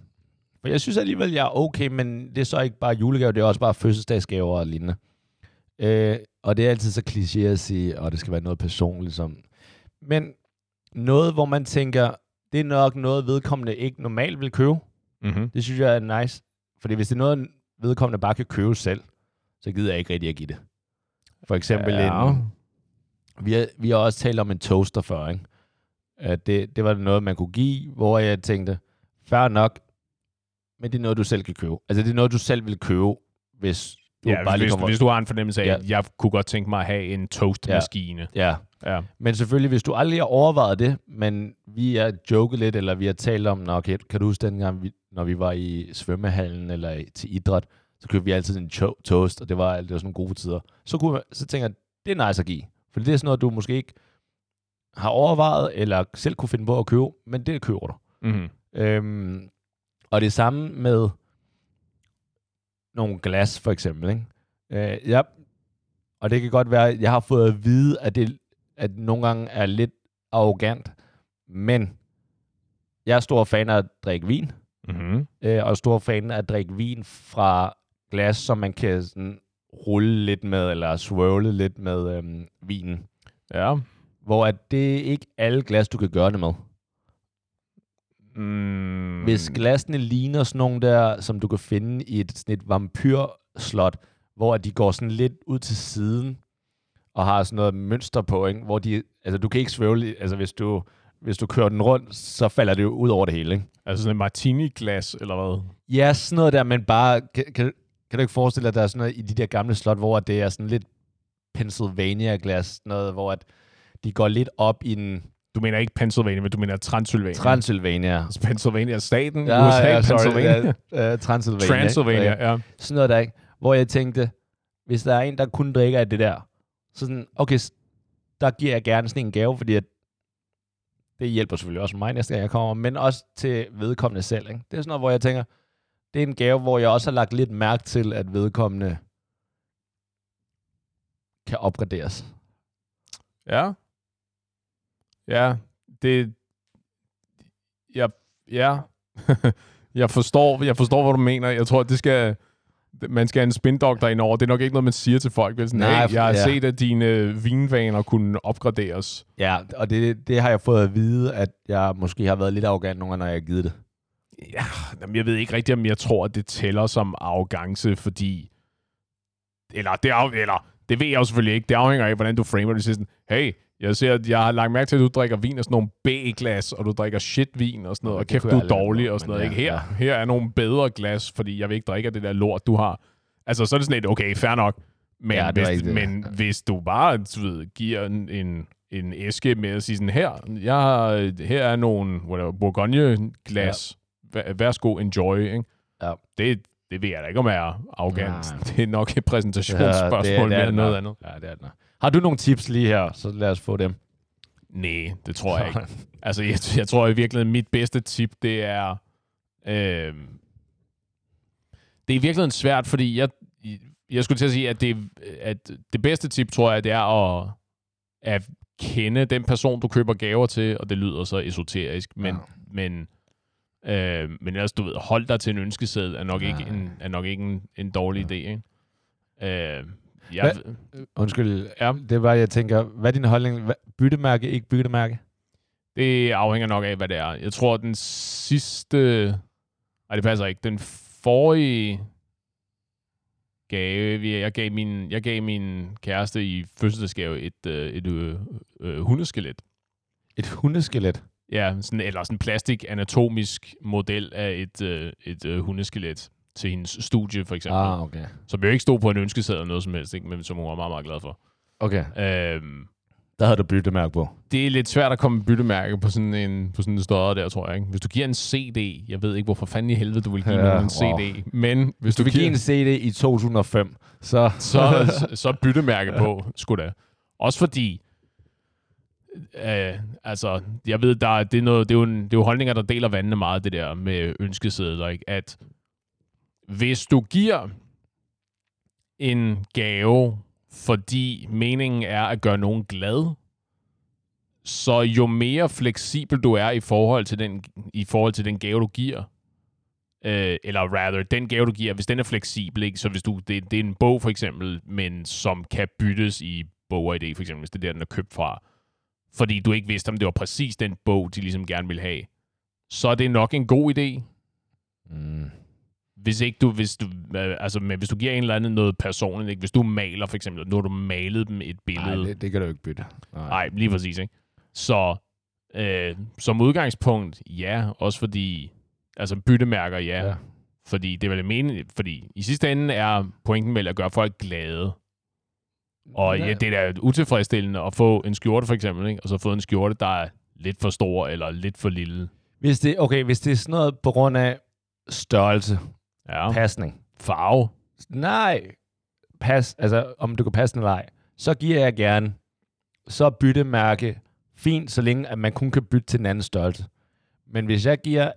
For jeg synes alligevel, jeg er okay, men det er så ikke bare julegave, det er også bare fødselsdagsgaver og lignende. Øh, og det er altid så kliché at sige, og det skal være noget personligt. Som... Men noget, hvor man tænker, det er nok noget, vedkommende ikke normalt vil købe. Mm-hmm. Det synes jeg er nice. Fordi hvis det er noget, vedkommende bare kan købe selv, så gider jeg ikke rigtig at give det. For eksempel Ja. en... Vi har, vi har også talt om en toaster før, ikke? At det, det var noget, man kunne give, hvor jeg tænkte, fair nok, men det er noget, du selv kan købe. Altså, det er noget, du selv vil købe, hvis du Ja, bare lige hvis, kommer... hvis du har en fornemmelse af, Ja. at jeg kunne godt tænke mig at have en toastmaskine. Ja, Ja. men selvfølgelig, hvis du aldrig har overvejet det, men vi har joket lidt, eller vi har talt om, Nå, okay, kan du huske dengang, vi, når vi var i svømmehallen eller til idræt, så købte vi altid en to- toast, og det var, det var sådan nogle gode tider. Så, kunne så tænker jeg, det er nice at give. For det er sådan noget, du måske ikke har overvejet, eller selv kunne finde på at købe, men det køber du. Mm-hmm. Øhm, og det samme med nogle glas, for eksempel. Ikke? Øh, ja, og det kan godt være, at jeg har fået at vide, at det at nogle gange er lidt arrogant, men jeg er stor fan af at drikke vin, Mm-hmm. øh, og stor fan af at drikke vin fra glas, som man kan sådan, rulle lidt med, eller swirle lidt med øhm, vinen. Ja. Hvor at det er ikke alle glas, du kan gøre det med. Mm. Hvis glasene ligner sådan nogle der, som du kan finde i et, sådan et vampyrslot, hvor de går sådan lidt ud til siden, og har sådan noget mønster på, ikke? hvor de, altså du kan ikke svævle, altså hvis du, hvis du kører den rundt, så falder det jo ud over det hele, ikke? Altså sådan en martini-glas, eller hvad? Ja, sådan noget der, men bare, kan, kan, kan du ikke forestille dig, at der er sådan noget i de der gamle slot, hvor det er sådan lidt Pennsylvania-glas, noget, hvor at de går lidt op i en Du mener ikke Pennsylvania, men du mener Transylvania. Transylvania. Pennsylvania staten, Ja, USA, ja, sorry, Pennsylvania. ja, uh, Transylvania. Transylvania, ikke? ja. sådan noget der, ikke? Hvor jeg tænkte, hvis der er en, der kun drikker af det der, så sådan, okay, der giver jeg gerne sådan en gave, fordi at det hjælper selvfølgelig også mig næste gang jeg kommer, men også til vedkommende selv. Ikke? Det er sådan noget, hvor jeg tænker, det er en gave, hvor jeg også har lagt lidt mærke til, at vedkommende kan opgraderes. Ja. Ja, det... Jeg, ja. <laughs> jeg, forstår, jeg forstår, hvad du mener. Jeg tror, det skal... Man skal have en spindoktor ind over. Det er nok ikke noget, man siger til folk. Vel? Sådan, Nej, for- jeg har ja. set, at dine vinvaner kunne opgraderes. Ja, og det, det har jeg fået at vide, at jeg måske har været lidt arrogant nogle gange, når jeg har givet det. Ja, jamen, jeg ved ikke rigtigt, om jeg tror, at det tæller som arrogance, fordi... Eller det, af, eller, det ved jeg jo selvfølgelig ikke. Det afhænger af, hvordan du framer det. Så sådan, hey, jeg ser, at jeg har lagt mærke til, at du drikker vin af sådan nogle B-glas, og du drikker shit-vin og sådan noget, Ja, og kæft, du er dårlig og sådan noget. ja, Ikke? Her, ja. her er nogle bedre glas, fordi jeg vil ikke drikke af det der lort, du har. Altså, så er det sådan et, okay, fair nok. Men, Ja, ja, hvis, rigtigt. men hvis du bare du ved, giver en, en, en æske med at sige sådan, her, jeg har, her er nogle whatever, Bourgogne-glas. Ja. Værsgo, enjoy. Ikke? Ja. Det, det ved jeg da ikke, om jeg er arrogant. Nej. <laughs> Det er nok et præsentationsspørgsmål det er- det er mere det end noget andet. Ja, det er det. nok. Har du nogle tips lige her, så lad os få dem. Nej, det tror jeg ikke. <laughs> Altså, jeg, jeg tror i virkeligheden, mit bedste tip, det er... Øh, det er i virkeligheden svært, fordi jeg, jeg skulle til at sige, at det, at det bedste tip, tror jeg, det er at, at kende den person, du køber gaver til, og det lyder så esoterisk, men, Ja. men, øh, men ellers, du ved, hold dig til en ønskeseddel er nok Ja. ikke en, er nok ikke en, en dårlig Ja. idé, ikke? Øh, jeg, Undskyld, Ja. det bare, jeg tænker, hvad er din holdning? Hvad, byttemærke, ikke byttemærke? Det afhænger nok af, hvad det er. Jeg tror, den sidste... Nej, det passer ikke. Den forrige gave, jeg gav min, jeg gav min kæreste i fødselsdagsgave et, øh, et øh, øh, hundeskelet. Et hundeskelet. Ja, sådan, eller sådan en plastik anatomisk model af et, øh, et øh, hundeskelet til hendes studie, for eksempel. Ah, okay. Som jo ikke stod på en ønskeseddel eller noget som helst, ikke? men som hun var meget, meget glad for. Okay, Øhm, der havde du byttemærke på. det er lidt svært at komme med byttemærke på sådan en, på sådan en større der, tror jeg. Ikke? Hvis du giver en CD, jeg ved ikke, hvorfor fanden i helvede du vil give Ja, nogen en wow. CD, men hvis, du du, vil give en CD i 2005, så... så, så, så byttemærke på, sgu da. Også fordi, øh, altså, jeg ved, der, det, er noget, det, er jo en, det er jo holdninger, der deler vandene meget, det der med ønskesedler, ikke? At hvis du giver en gave, fordi meningen er at gøre nogen glad, så jo mere fleksibel du er i forhold til den, i forhold til den gave, du giver, øh, eller rather, den gave, du giver, hvis den er fleksibel, ikke? så hvis du, det, det er en bog for eksempel, men som kan byttes i bog ID, for eksempel, hvis det er der, den er købt fra, fordi du ikke vidste, om det var præcis den bog, de ligesom gerne ville have, så er det nok en god idé. Mm. Hvis ikke du, hvis du, øh, altså, men hvis du giver en eller anden noget personligt, ikke? hvis du maler for eksempel, nu har du malet dem et billede. Nej, det, det kan du ikke bytte. Nej, lige præcis, ikke? Så øh, som udgangspunkt, ja, også fordi, altså byttemærker, ja, Ja. fordi det er vel mene, fordi i sidste ende er pointen vel at gøre folk glade. Og ja, det er da utilfredsstillende at få en skjorte for eksempel, ikke? og så få en skjorte, der er lidt for stor eller lidt for lille. Hvis det, okay, hvis det er sådan noget på grund af størrelse, Ja. pasning. Farve. Nej, pas, altså om du kan passe den eller ej, så giver jeg gerne, så er byttemærke fint, så længe at man kun kan bytte til en anden størrelse. Men hvis jeg giver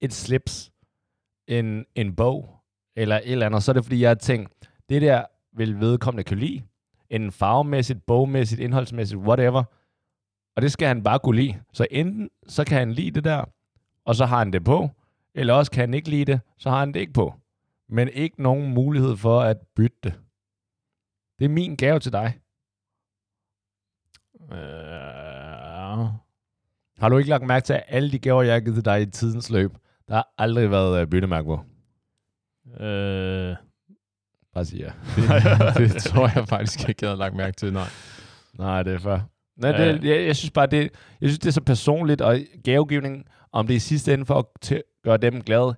et slips, en, en bog, eller et eller andet, så er det fordi, jeg har tænkt, det der vil vedkommende kan lide, en farvemæssigt, bogmæssigt, indholdsmæssigt, whatever, og det skal han bare kunne lide. Så enten, så kan han lide det der, og så har han det på, eller også kan han ikke lide det, så har han det ikke på. Men ikke nogen mulighed for at bytte det. Det er min gave til dig. Øh, Har du ikke lagt mærke til, at alle de gaver, jeg har givet til dig i tidens løb, der har aldrig været uh, byttemærke på? øh, Bare sig ja. det, <laughs> <laughs> det tror jeg faktisk ikke, jeg havde lagt mærke til, nej. Nej, det er før. Nej, det, jeg, jeg, synes bare, det, jeg synes, det er så personligt, og gavegivning, om det er i sidste ende for at tæ- gøre dem glade.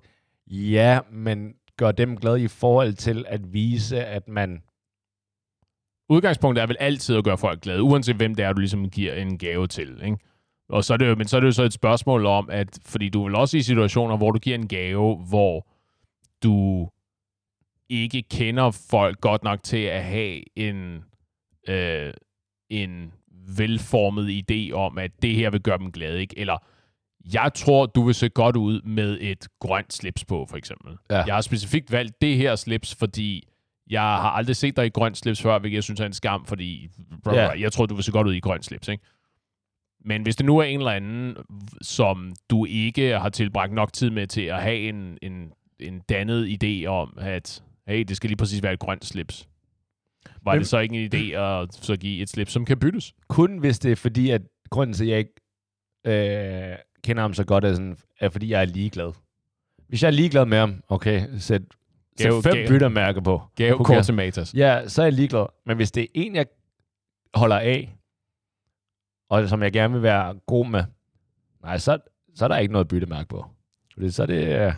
Ja, men gøre dem glade i forhold til at vise, at man... udgangspunktet er vel altid at gøre folk glade, uanset hvem det er, du ligesom giver en gave til. Ikke? Og så er det jo, men så er det jo så et spørgsmål om, at fordi du er vel også i situationer, hvor du giver en gave, hvor du ikke kender folk godt nok til at have en, øh, en velformet idé om, at det her vil gøre dem glade, ikke? Eller jeg tror, du vil se godt ud med et grønt slips på, for eksempel. Ja. Jeg har specifikt valgt det her slips, fordi jeg har aldrig set dig i grønt slips før, hvilket jeg synes er en skam, fordi Ja. jeg tror, du vil se godt ud i grønt slips, ikke? Men hvis det nu er en eller anden, som du ikke har tilbragt nok tid med til at have en, en, en dannet idé om, at hey, det skal lige præcis være et grønt slips. Var Men- det så ikke en idé at så give et slips, som kan byttes? Kun hvis det er fordi, at grunden til, at jeg ikke øh, kender ham så godt, er, sådan, er fordi, jeg er ligeglad. Hvis jeg er ligeglad med ham, okay, sæt, sæt Gave- fem gave- byttermærker på. Gave Okay. kort til Matas. Ja, så er jeg ligeglad. Men hvis det er en, jeg holder af, og som jeg gerne vil være god med, nej, så, så er der ikke noget byttemærke på. Fordi så er det... Øh,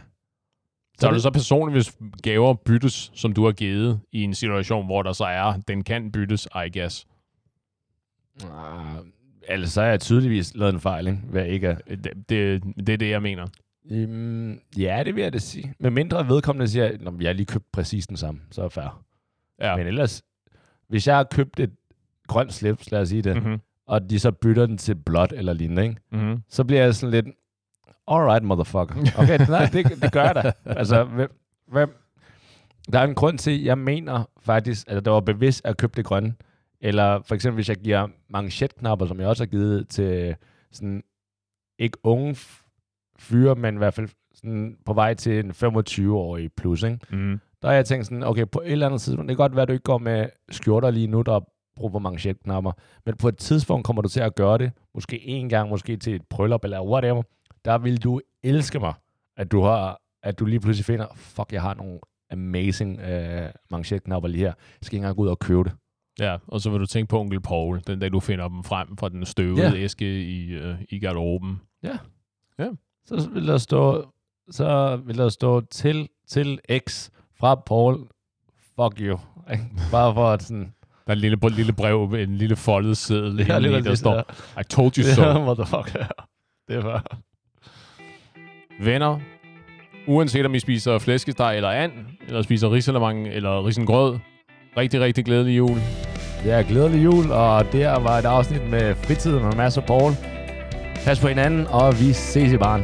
Så er det så personligt, hvis gaver byttes, som du har givet, i en situation, hvor der så er, den kan byttes, I guess. ah, altså, så har jeg tydeligvis lavet en fejl, ikke? Hvad ikke er. Det, det, det er det, jeg mener. Um, ja, det vil jeg da sige. Men mindre vedkommende siger, at jeg lige købt præcis den samme, så er fair. Ja. Men ellers, hvis jeg har købt et grønt slips, lad os sige det. Mm-hmm. og de så bytter den til blåt eller lignende, ikke? Mm-hmm. så bliver jeg sådan lidt, alright, motherfucker. <laughs> Okay, nej, det, det gør jeg da. Altså, hvem, hvem, der er en grund til, jeg mener faktisk, at det var bevidst at købe det grønne. Eller for eksempel, hvis jeg giver manchetknapper, som jeg også har givet til sådan, ikke unge fyre, men i hvert fald sådan på vej til en 25-årig plus, ikke? Mm-hmm. Der har jeg tænkt sådan, okay, på et eller andet tidspunkt, det kan godt være, at du ikke går med skjorter lige nu, der er brug for manchetknapper, men på et tidspunkt kommer du til at gøre det, måske en gang, måske til et bryllup eller whatever, der vil du elske mig, at du har, at du lige pludselig finder, fuck, jeg har nogle amazing øh, manchetknapper lige her. Jeg skal ikke engang gå ud og købe det. Ja, og så vil du tænke på onkel Paul, den dag du finder dem frem fra den støvede Ja. æske i, øh, i garderoben. Så vil der stå, så vil der stå til, til X fra Paul, fuck you. Bare for at sådan, Der er en lille, lille brev, en lille foldet seddel, Ja, ja, lige der står, ja. I told you Ja, so. motherfucker. Det var... Venner, uanset om I spiser flæskesteg eller and, eller spiser risalemang eller risengrød, rigtig, rigtig glædelig jul. Ja, glædelig jul, og der var et afsnit med fritiden med masser af Paul. Pas på hinanden, og vi ses i barn.